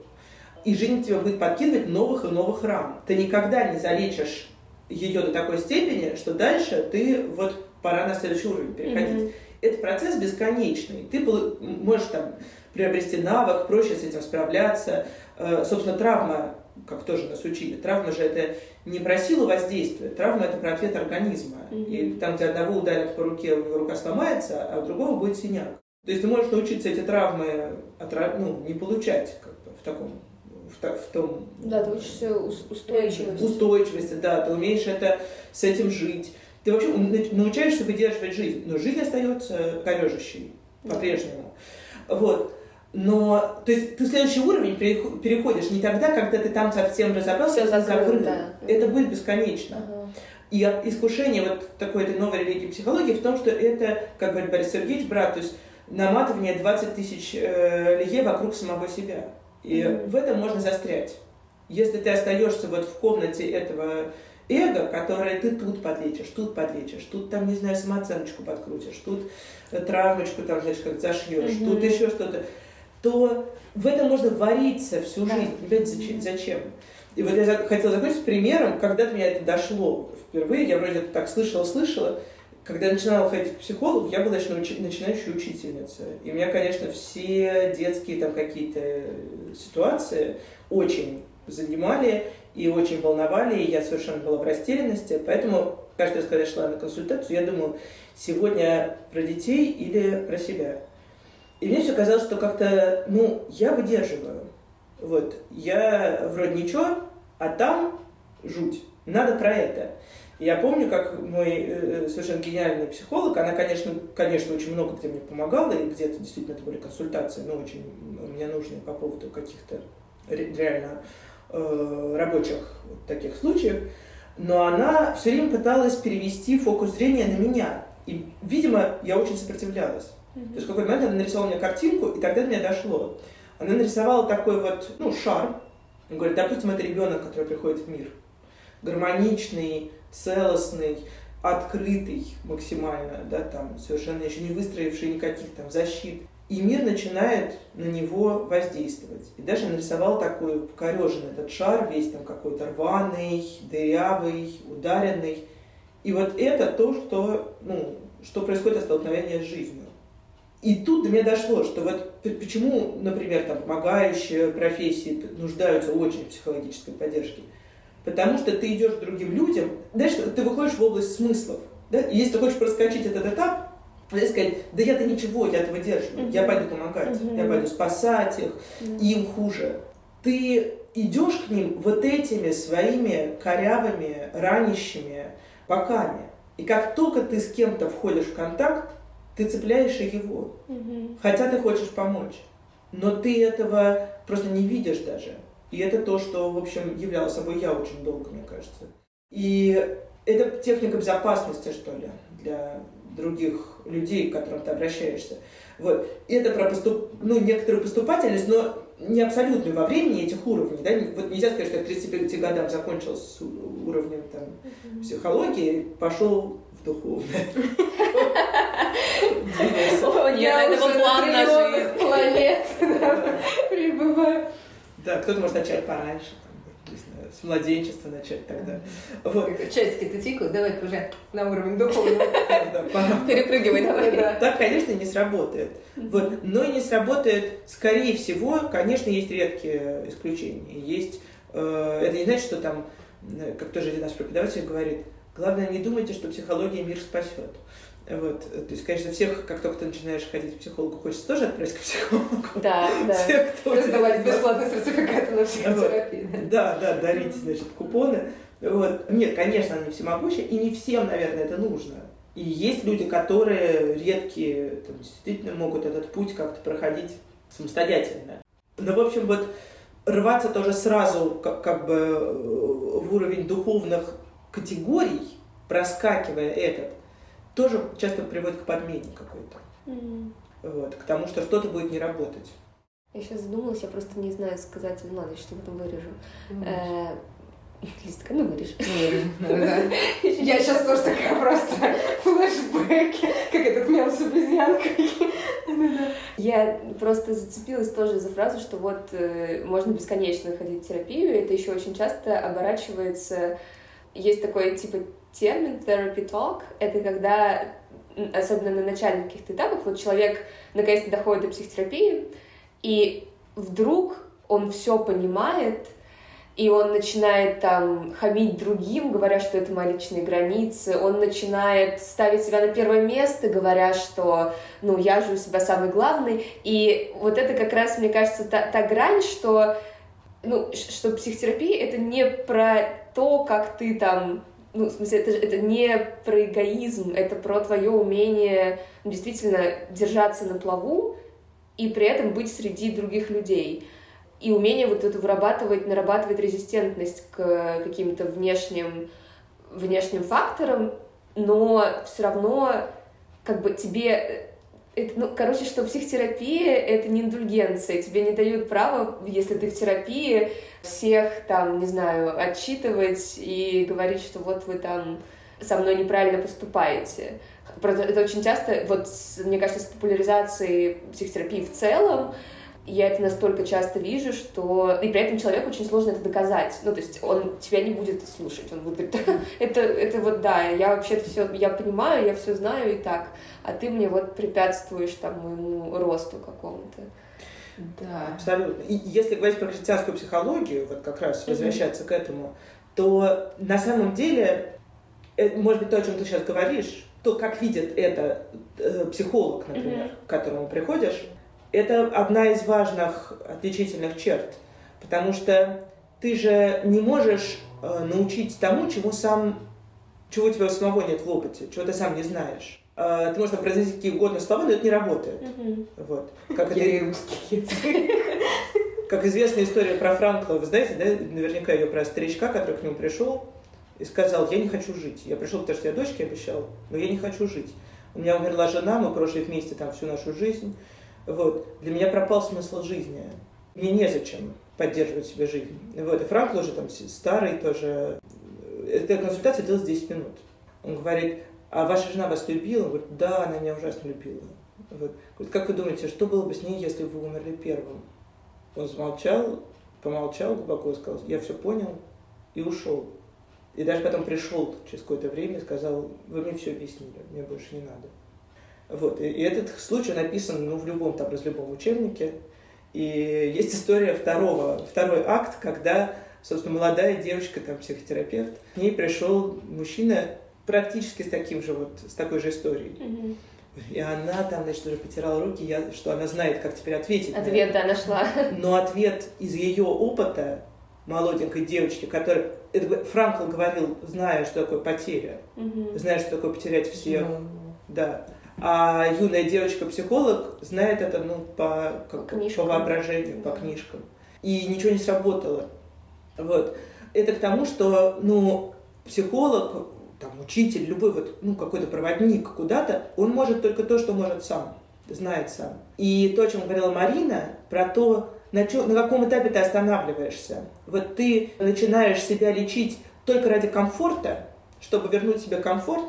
и жизнь тебе будет подкидывать новых и новых рам. Ты никогда не залечишь ее до такой степени, что дальше ты вот пора на следующий уровень переходить. Mm-hmm. Это процесс бесконечный. Ты можешь там приобрести навык, проще с этим справляться. Э, собственно, травма, как тоже нас учили, травма же это не про силу воздействия, травма это про ответ организма. Mm-hmm. И там, где одного ударят по руке, рука сломается, а у другого будет синяк. То есть ты можешь научиться эти травмы ну, не получать как бы, в таком в, в том... Да, ты учишься устойчивости. Устойчивости, да, ты умеешь это, с этим жить. Ты вообще научаешься выдерживать жизнь, но жизнь остается корежащей по-прежнему. Вот. Но, то есть, ты следующий уровень переходишь не тогда, когда ты там совсем разобрался, Все закрыл, закрыл. Да. Это будет бесконечно. Ага. И искушение вот такой этой новой религии психологии в том, что это, как говорит Борис Сергеевич, брат, то есть наматывание 20 тысяч э, лье вокруг самого себя. И mm-hmm. в этом можно застрять. Если ты остаешься вот в комнате этого эго, которое ты тут подлечишь, тут подлечишь, тут там, не знаю, самооценочку подкрутишь, тут травмочку там, знаешь, как зашьешь, mm-hmm. тут еще что-то, то в этом можно вариться всю жизнь. Понимаете, зачем? зачем? И вот я хотела закончить примером, когда-то меня это дошло впервые, я вроде так слышала-слышала, когда я начинала ходить к психологу, я была еще начинающая учительница. И меня, конечно, все детские там какие-то ситуации очень занимали и очень волновали, и я совершенно была в растерянности. Поэтому каждый раз, когда я шла на консультацию, я думала, сегодня про детей или про себя. И мне все казалось, что как-то, ну, я выдерживаю. Вот, я вроде ничего, а там жуть. Надо про это. Я помню, как мой э, совершенно гениальный психолог, она, конечно, конечно, очень много где мне помогала, и где-то действительно это были консультации, но очень мне нужные по поводу каких-то реально э, рабочих вот таких случаев. Но она все время пыталась перевести фокус зрения на меня. И, видимо, я очень сопротивлялась. То есть в какой-то момент она нарисовала мне картинку, и тогда до меня дошло. Она нарисовала такой вот, ну, шар. Он говорит, допустим, это ребенок, который приходит в мир. Гармоничный, целостный, открытый максимально, да, там, совершенно еще не выстроивший никаких там защит. И мир начинает на него воздействовать. И даже нарисовал такой покореженный этот шар, весь там какой-то рваный, дырявый, ударенный. И вот это то, что, ну, что происходит от столкновения с жизнью. И тут до меня дошло, что вот почему, например, там, помогающие профессии нуждаются очень в психологической поддержке – Потому что ты идешь к другим людям, дальше ты выходишь в область смыслов. Да? И если ты хочешь проскочить этот этап, ты сказать, да я-то ничего, я этого держу, uh-huh. я пойду помогать, uh-huh. я пойду спасать их, uh-huh. им хуже. Ты идешь к ним вот этими своими корявыми, ранящими боками. И как только ты с кем-то входишь в контакт, ты цепляешь его. Угу. Хотя ты хочешь помочь. Но ты этого просто не видишь даже. И это то, что, в общем, являло собой я очень долго, мне кажется. И это техника безопасности, что ли, для других людей, к которым ты обращаешься. Вот. И это про поступ... ну, некоторую поступательность, но не абсолютную во времени этих уровней. Да? Вот нельзя сказать, что я к 35 годам закончил с уровнем там, психологии, пошел в духовное. Я план на планет прибываю. Да, кто-то может начать пораньше с младенчества начать тогда. Вот. Часики-то тикают, давай уже на уровень духовного. Перепрыгивай давай. Так, конечно, не сработает. Вот. Но и не сработает, скорее всего, конечно, есть редкие исключения. Есть, э, это не значит, что там, э, как тоже один наш преподаватель говорит, главное, не думайте, что психология мир спасет. Вот. То есть, конечно, всех, как только ты начинаешь ходить к психологу, хочется тоже отправить к психологу. Да, да. Всех, кто... Раздавать бесплатные сертификаты на психотерапию. Вот. Да, да, дарить, значит, купоны. Вот. Нет, конечно, они всемогущие, и не всем, наверное, это нужно. И есть люди, которые редкие, там, действительно могут этот путь как-то проходить самостоятельно. Но, в общем, вот рваться тоже сразу как, как бы э, в уровень духовных категорий, проскакивая этот, тоже часто приводит к подмене какой-то. Mm. Вот, к тому, что что-то будет не работать. Я сейчас задумалась, я просто не знаю сказать, ну ладно, что потом вырежу. Mm. Листка, ну вырежь. Я сейчас тоже такая просто флешбеки, как этот мем с обезьянкой. Я просто зацепилась тоже за фразу, что вот э, можно бесконечно ходить в терапию, это еще очень часто оборачивается... Есть такой типа термин therapy talk — это когда, особенно на начальных каких-то этапах, вот человек наконец-то доходит до психотерапии, и вдруг он все понимает, и он начинает там хамить другим, говоря, что это мои личные границы, он начинает ставить себя на первое место, говоря, что, ну, я же у себя самый главный, и вот это как раз, мне кажется, та, та грань, что, ну, что психотерапия — это не про то, как ты там ну, в смысле, это, это не про эгоизм, это про твое умение ну, действительно держаться на плаву и при этом быть среди других людей. И умение вот это вырабатывать, нарабатывать резистентность к каким-то внешним, внешним факторам, но все равно как бы тебе это, ну, короче, что психотерапия — это не индульгенция. Тебе не дают права, если ты в терапии, всех там, не знаю, отчитывать и говорить, что вот вы там со мной неправильно поступаете. Это очень часто, вот, мне кажется, с популяризацией психотерапии в целом, я это настолько часто вижу, что... И при этом человеку очень сложно это доказать. Ну, то есть он тебя не будет слушать. Он будет говорить, это, это вот да, я вообще все, я понимаю, я все знаю и так, а ты мне вот препятствуешь там моему росту какому-то. Да. Абсолютно. И если говорить про христианскую психологию, вот как раз возвращаться mm-hmm. к этому, то на самом деле, это, может быть, то, о чем ты сейчас говоришь, то, как видит это э, психолог, например, mm-hmm. к которому приходишь, это одна из важных отличительных черт, потому что ты же не можешь э, научить тому, чего сам, чего у тебя самого нет в опыте, чего ты сам не знаешь. Э, ты можешь произнести какие угодно слова, но это не работает. Mm-hmm. Вот. Как это... русский Как известная история про Франкла, вы знаете, да, наверняка ее про старичка, который к нему пришел и сказал, я не хочу жить. Я пришел, потому что я дочке обещал, но я не хочу жить. У меня умерла жена, мы прожили вместе там всю нашу жизнь. Вот. Для меня пропал смысл жизни. Мне незачем поддерживать себе жизнь. Вот. И Франкл уже там старый тоже. Эта консультация длилась 10 минут. Он говорит, а ваша жена вас любила? Он говорит, да, она меня ужасно любила. Вот. Говорит, как вы думаете, что было бы с ней, если бы вы умерли первым? Он замолчал, помолчал глубоко, сказал, я все понял и ушел. И даже потом пришел через какое-то время и сказал, вы мне все объяснили, мне больше не надо. Вот. И, и этот случай написан ну, в любом там, любом учебнике. И есть история второго, второй акт, когда собственно, молодая девочка, там, психотерапевт. К ней пришел мужчина практически с таким же вот, с такой же историей. И она там, значит, уже потирала руки, я, что она знает, как теперь ответить. Ответ, да, нашла. Но ответ из ее опыта молоденькой девочки, которая... Это Франкл говорил, зная, что такое потеря, Мгм. зная, что такое потерять всех. Ну, Да. А юная девочка-психолог знает это, ну, по, как, По книжкам. по воображению, по книжкам. И ничего не сработало. Вот. Это к тому, что, ну, психолог, там, учитель, любой вот, ну, какой-то проводник куда-то, он может только то, что может сам, знает сам. И то, о чем говорила Марина, про то, на, чё- на каком этапе ты останавливаешься. Вот ты начинаешь себя лечить только ради комфорта, чтобы вернуть себе комфорт,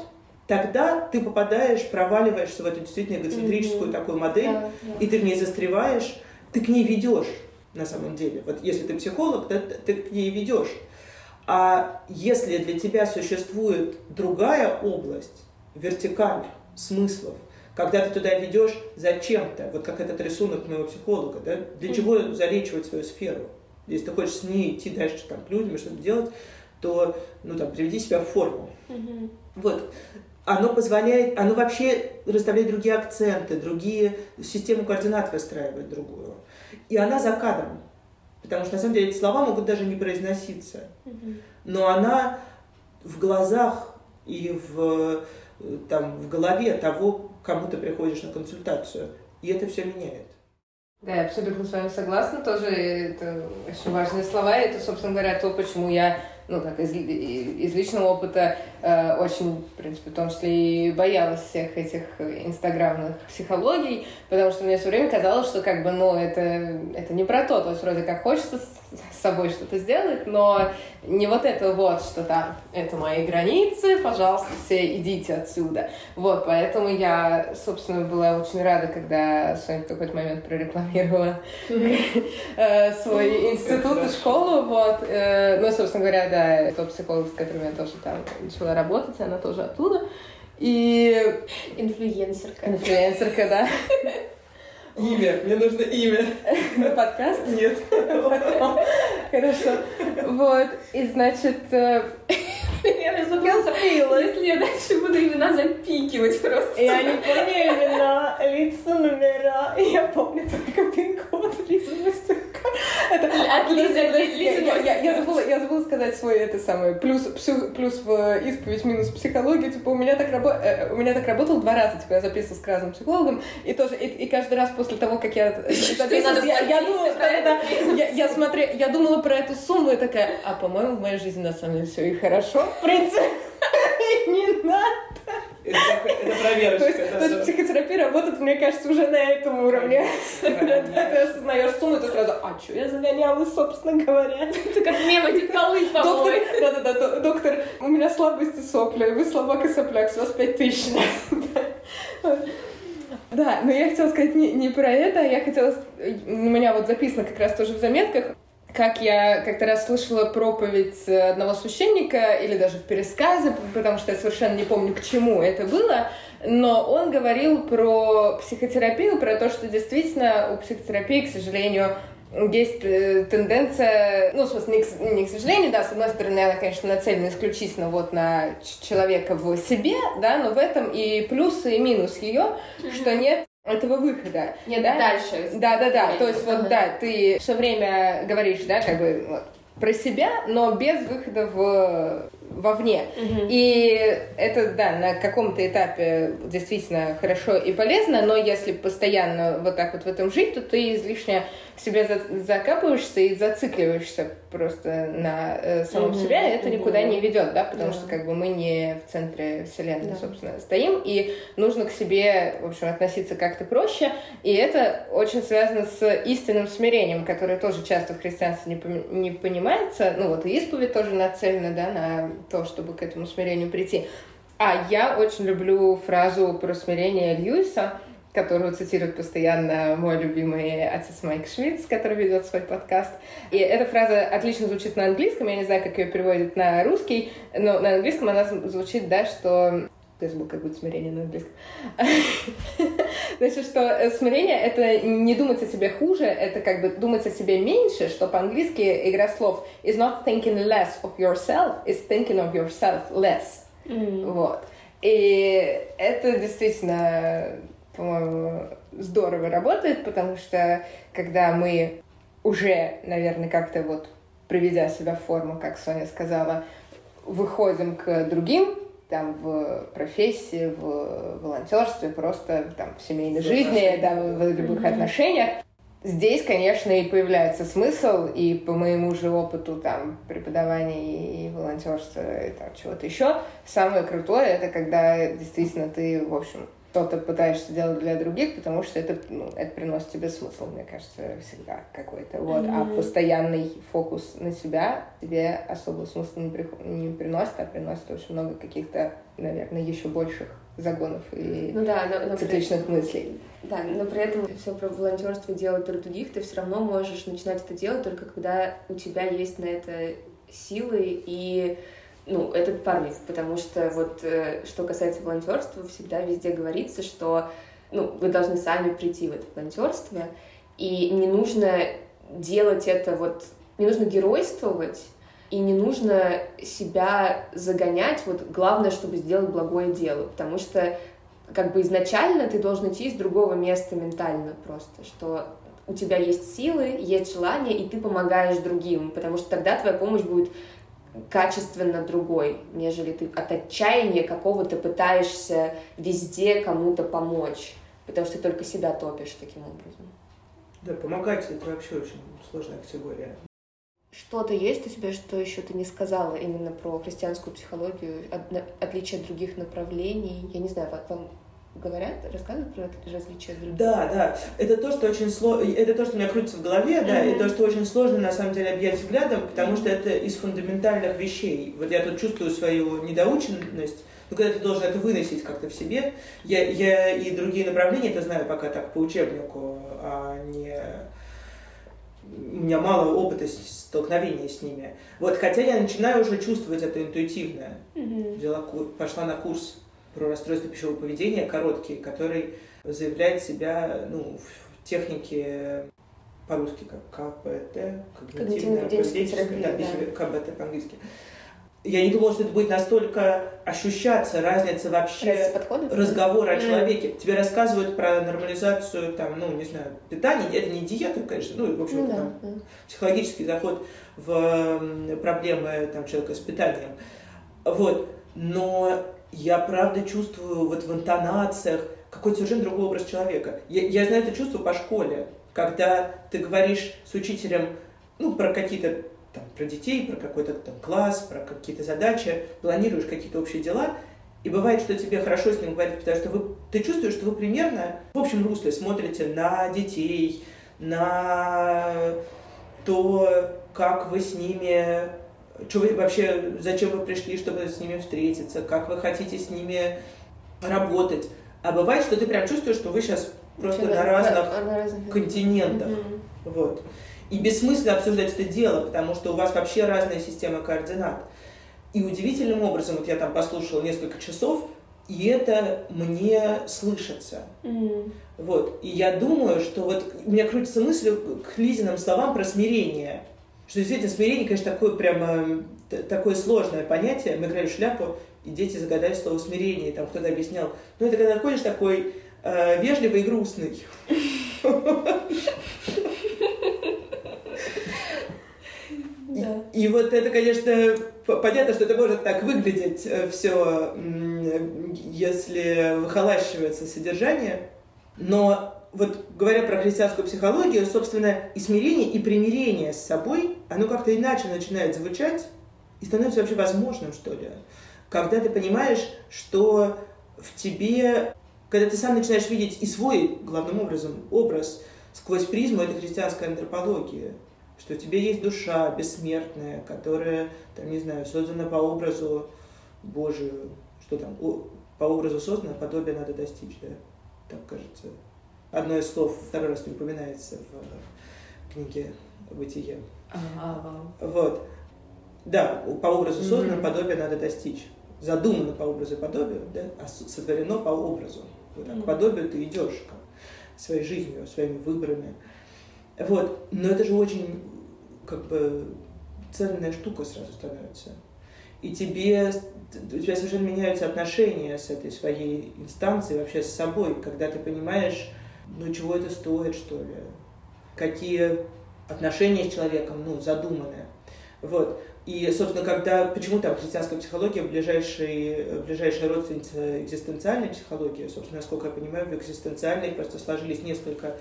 тогда ты попадаешь, проваливаешься в эту действительно эгоцентрическую Мгм. такую модель, Да, да. и ты в ней застреваешь, ты к ней ведешь на самом деле. Вот если ты психолог, то ты к ней ведешь. А если для тебя существует другая область, вертикаль смыслов, когда ты туда ведешь зачем-то, вот как этот рисунок моего психолога, да, для чего залечивать свою сферу? Если ты хочешь с ней идти дальше там, к людям что-то делать, то ну, там, приведи себя в форму. Мгм. Вот. Оно позволяет, оно вообще расставляет другие акценты, другие, систему координат выстраивает другую. И она за кадром. Потому что, на самом деле, эти слова могут даже не произноситься. Но она в глазах и в, там, в голове того, к кому ты приходишь на консультацию. И это все меняет. Да, я абсолютно с вами согласна. Тоже это очень важные слова. И это, собственно говоря, то, почему я, ну, так, из, из личного опыта очень, в принципе, в том числе и боялась всех этих инстаграмных психологий, потому что мне все время казалось, что, как бы, ну, это, это не про то. То есть, вроде как хочется с собой что-то сделать, но не вот это вот, что там, это мои границы, пожалуйста, все идите отсюда. Вот, поэтому я, собственно, была очень рада, когда Соня в какой-то момент прорекламировала э, свой институт и школу, вот. Э, Ну, собственно говоря, да, тот психолог, с которым я тоже там начала работать, она тоже оттуда. И Инфлюенсерка. инфлюенсерка, да, Имя. Мне нужно имя. на подкаст. Нет. Хорошо. Вот, и значит, э, Я забыла. Если я дальше буду имена запикивать просто. я не помню имена, лица, номера, я помню только пин-код Лиза Мастерка. Это От Лизы, я, забыла, я забыла сказать свой это самое плюс плюс в исповедь минус психология. Типа у меня так рабо- э, у меня так работало два раза. Типа я записывалась к разным психологам и тоже и, и каждый раз после того, как я записывалась, я, я думала, что это. я, я смотря, я думала про эту сумму и такая, а по-моему в моей жизни на самом деле все и хорошо, в принципе, не надо. Это, это проверочка. То есть, да, то есть да. психотерапия работает, мне кажется, уже на этом уровне. Когда ты осознаешь сумму, ты сразу, а что я загоняла, собственно говоря? Это как мем эти колы Доктор, да-да-да, до- доктор, у меня слабости сопли, вы слабак и сопляк, с вас пять тысяч. Да, но я хотела сказать не, не про это, я хотела... У меня вот записано как раз тоже в заметках, как я как-то раз слышала проповедь одного священника, или даже в пересказе, потому что я совершенно не помню, к чему это было, но он говорил про психотерапию, про то, что действительно у психотерапии, к сожалению, есть э, тенденция, ну, в смысле, не к, не к сожалению, да, с одной стороны, она, конечно, нацелена исключительно вот на человека в себе, да, но в этом и плюс, и минус ее, что нет этого выхода. Нет, да? дальше. Да, да, да. То есть вот да, ты все время говоришь, да, как бы вот, про себя, но без выхода в вовне. Мгм. И это, да, на каком-то этапе действительно хорошо и полезно, но если постоянно вот так вот в этом жить, то ты излишне в себе за- закапываешься и зацикливаешься просто на э, самом Мгм, себе, и это никуда не ведет, да, потому Да. что как бы мы не в центре вселенной, Да. собственно, стоим, и нужно к себе, в общем, относиться как-то проще, и это очень связано с истинным смирением, которое тоже часто в христианстве не, поми- не понимается, ну вот и исповедь тоже нацелена, да, на то, чтобы к этому смирению прийти. А я очень люблю фразу про смирение Льюиса, которую цитирует постоянно мой любимый отец Майк Шмидт, который ведет свой подкаст. И эта фраза отлично звучит на английском, я не знаю, как ее переводят на русский, но на английском она зв- звучит, да, что... Я забыла, как будет смирение на английском. Значит, что э, смирение — это не думать о себе хуже, это как бы думать о себе меньше, что по-английски игра слов is not thinking less of yourself, is thinking of yourself less. Mm. Вот. И это действительно, по-моему, здорово работает, потому что когда мы уже, наверное, как-то вот приведя себя в форму, как Соня сказала, выходим к другим там в профессии, в волонтерстве, просто там в семейной жизни, да, в, в любых mm-hmm. отношениях. Здесь, конечно, и появляется смысл, и по моему же опыту там преподавания и волонтерства и там чего-то еще, самое крутое это когда действительно ты, в общем, что-то пытаешься делать для других, потому что это, ну, это приносит тебе смысл, мне кажется, всегда какой-то. Вот. Mm-hmm. А постоянный фокус на себя тебе особого смысла не, при... не приносит, а приносит очень много каких-то, наверное, еще больших загонов и ну, да, но, но цикличных при... мыслей. Да, но при этом все про волонтерство делать для других, ты все равно можешь начинать это делать только когда у тебя есть на это силы и ну, этот порыв, потому что вот э, что касается волонтерства, всегда везде говорится, что ну, вы должны сами прийти в это волонтерство, и не нужно делать это вот, не нужно геройствовать, и не нужно себя загонять, вот главное, чтобы сделать благое дело, потому что как бы изначально ты должен идти из другого места ментально просто, что у тебя есть силы, есть желание, и ты помогаешь другим, потому что тогда твоя помощь будет качественно другой, нежели ты от отчаяния какого-то пытаешься везде кому-то помочь, потому что ты только себя топишь таким образом. Да, помогать это вообще очень сложная категория. Что-то есть у тебя, что еще ты не сказала именно про христианскую психологию, от, отличие от других направлений? Я не знаю, вам говорят, рассказывают про различия друг Да, да. Это то, что очень сложно, это то, что у меня крутится в голове, mm-hmm. да, и то, что очень сложно на самом деле объять взглядом, потому что это из фундаментальных вещей. Вот я тут чувствую свою недоученность, но когда ты должен это выносить как-то в себе, я, я и другие направления это знаю пока так по учебнику, а не у меня мало опыта столкновения с ними. Вот, хотя я начинаю уже чувствовать это интуитивно. Mm-hmm. Взяла, пошла на курс про расстройство пищевого поведения, короткий, который заявляет себя ну, в технике по-русски как КПТ, когнитивно-поведенческое, да, да. КБТ по-английски. Я не думала, что это будет настолько ощущаться, разница вообще разговора mm. о человеке. Тебе рассказывают про нормализацию, там, ну, не знаю, питания. Это не диета, конечно, ну, в общем, ну, да, там, психологический заход в проблемы там, человека с питанием. Вот. Но я правда чувствую вот в интонациях какой-то совершенно другой образ человека. Я, я знаю это чувство по школе, когда ты говоришь с учителем, ну, про какие-то там, про детей, про какой-то там класс, про какие-то задачи, планируешь какие-то общие дела, и бывает, что тебе хорошо с ним говорить, потому что вы, ты чувствуешь, что вы примерно в общем русле смотрите на детей, на то, как вы с ними что вы вообще, зачем вы пришли, чтобы с ними встретиться, как вы хотите с ними работать. А бывает, что ты прям чувствуешь, что вы сейчас просто на разных, на разных континентах. Угу. Вот. И бессмысленно обсуждать это дело, потому что у вас вообще разная система координат. И удивительным образом, вот я там послушала несколько часов, и это мне слышится. Mm. Вот. И я думаю, что вот у меня крутится мысль к Лизиным словам про смирение что действительно смирение, конечно, такое прямо такое сложное понятие. Мы играли в шляпу, и дети загадали слово смирение, и там кто-то объяснял. Ну, это когда ходишь такой э, вежливый и грустный. И, вот это, конечно, понятно, что это может так выглядеть э, все, если выхолащивается содержание, но вот говоря про христианскую психологию, собственно, и смирение, и примирение с собой, оно как-то иначе начинает звучать и становится вообще возможным, что ли. Когда ты понимаешь, что в тебе, когда ты сам начинаешь видеть и свой, главным образом, образ сквозь призму этой христианской антропологии, что у тебя есть душа бессмертная, которая, там, не знаю, создана по образу Божию, что там, по образу создана, подобие надо достичь, да? Так кажется одно из слов второй раз не упоминается в книге «Бытие». Ага. Вот. Да, по образу создано, mm-hmm. подобие надо достичь. Задумано по образу и подобию, да, а сотворено по образу. Вот так, mm-hmm. К подобию ты идешь. своей жизнью, своими выборами. Вот. Но это же очень как бы ценная штука сразу становится. И тебе, у тебя совершенно меняются отношения с этой своей инстанцией, вообще с собой, когда ты понимаешь, ну, чего это стоит, что ли, какие отношения с человеком, ну, задуманы. Вот. И, собственно, когда, почему там христианская психология ближайшая, ближайшая родственница экзистенциальной психологии, собственно, насколько я понимаю, в экзистенциальной просто сложились несколько,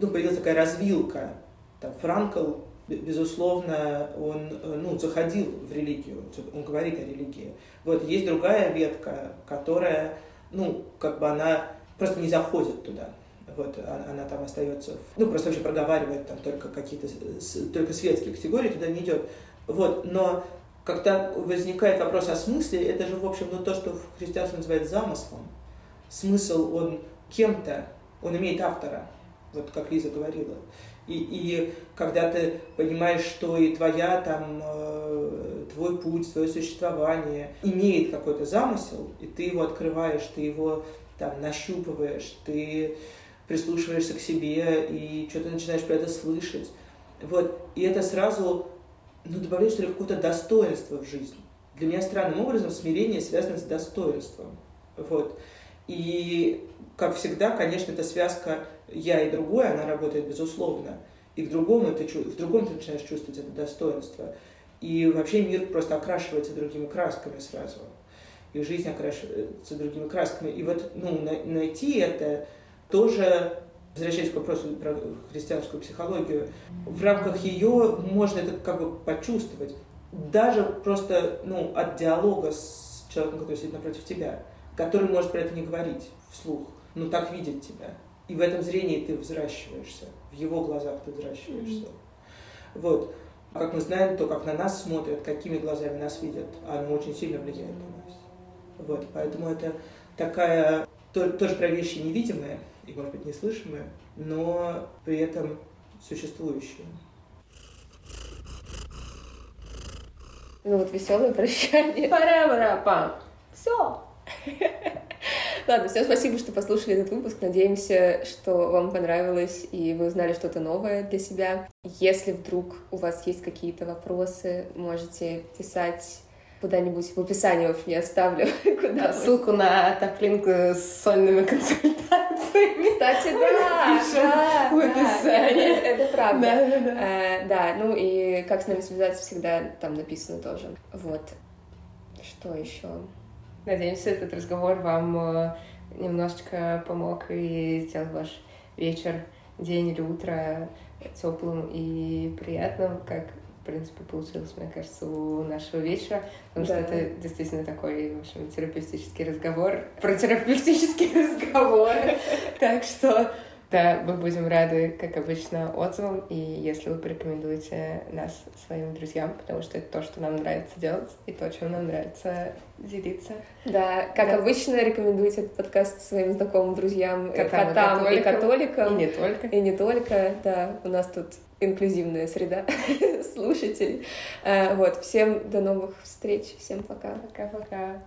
ну, появилась такая развилка. Там Франкл, безусловно, он, ну, заходил в религию, он говорит о религии. Вот, есть другая ветка, которая, ну, как бы она просто не заходит туда. Вот, а, она там остается, ну, просто вообще проговаривает там только какие-то, только светские категории, туда не идет. Вот, но когда возникает вопрос о смысле, это же, в общем, ну, то, что в христианстве называют замыслом. Смысл, он кем-то, он имеет автора, вот как Лиза говорила. И, и когда ты понимаешь, что и твоя там, э, твой путь, твое существование имеет какой-то замысел, и ты его открываешь, ты его там нащупываешь, ты прислушиваешься к себе и что-то начинаешь про это слышать. Вот. И это сразу ну, добавляет, что ли, какое-то достоинство в жизнь. Для меня странным образом смирение связано с достоинством. Вот. И, как всегда, конечно, эта связка «я» и «другое», она работает безусловно. И в другом, ты, в другом ты начинаешь чувствовать это достоинство. И вообще мир просто окрашивается другими красками сразу. И жизнь окрашивается другими красками. И вот ну, найти это тоже возвращаясь к вопросу про христианскую психологию, в рамках ее можно это как бы почувствовать. Даже просто ну, от диалога с человеком, который сидит напротив тебя, который может про это не говорить вслух, но так видит тебя. И в этом зрении ты взращиваешься, в его глазах ты взращиваешься. Mm-hmm. Вот. А как мы знаем, то, как на нас смотрят, какими глазами нас видят, оно очень сильно влияет на нас. Вот. Поэтому это такая, тоже про вещи невидимые, и, может быть, неслышимые, но при этом существующие. Ну вот веселое прощание. Пара-пара-пам. Все. Ладно, всем спасибо, что послушали этот выпуск. Надеемся, что вам понравилось и вы узнали что-то новое для себя. Если вдруг у вас есть какие-то вопросы, можете писать куда-нибудь в описании, общем, я оставлю. Куда Ссылку на топлинку с сольными консультациями. Кстати, да, да, в описании. Это правда. Да, да, да. Э, да, ну и как с нами связаться, всегда там написано тоже. Вот. Что еще? Надеемся, этот разговор вам э, немножечко помог и сделал ваш вечер, день или утро теплым и приятным, как принципе, получилось, мне кажется, у нашего вечера, потому да. что это действительно такой, в общем, терапевтический разговор про терапевтический разговор. Так что да, мы будем рады, как обычно, отзывам, и если вы порекомендуете нас своим друзьям, потому что это то, что нам нравится делать, и то, чем нам нравится делиться. Да, как да. обычно, рекомендуйте этот подкаст своим знакомым друзьям, котам, котам и, католикам. И не только. И не только, да. У нас тут инклюзивная среда слушателей. Э, вот, всем до новых встреч, всем пока. Пока-пока.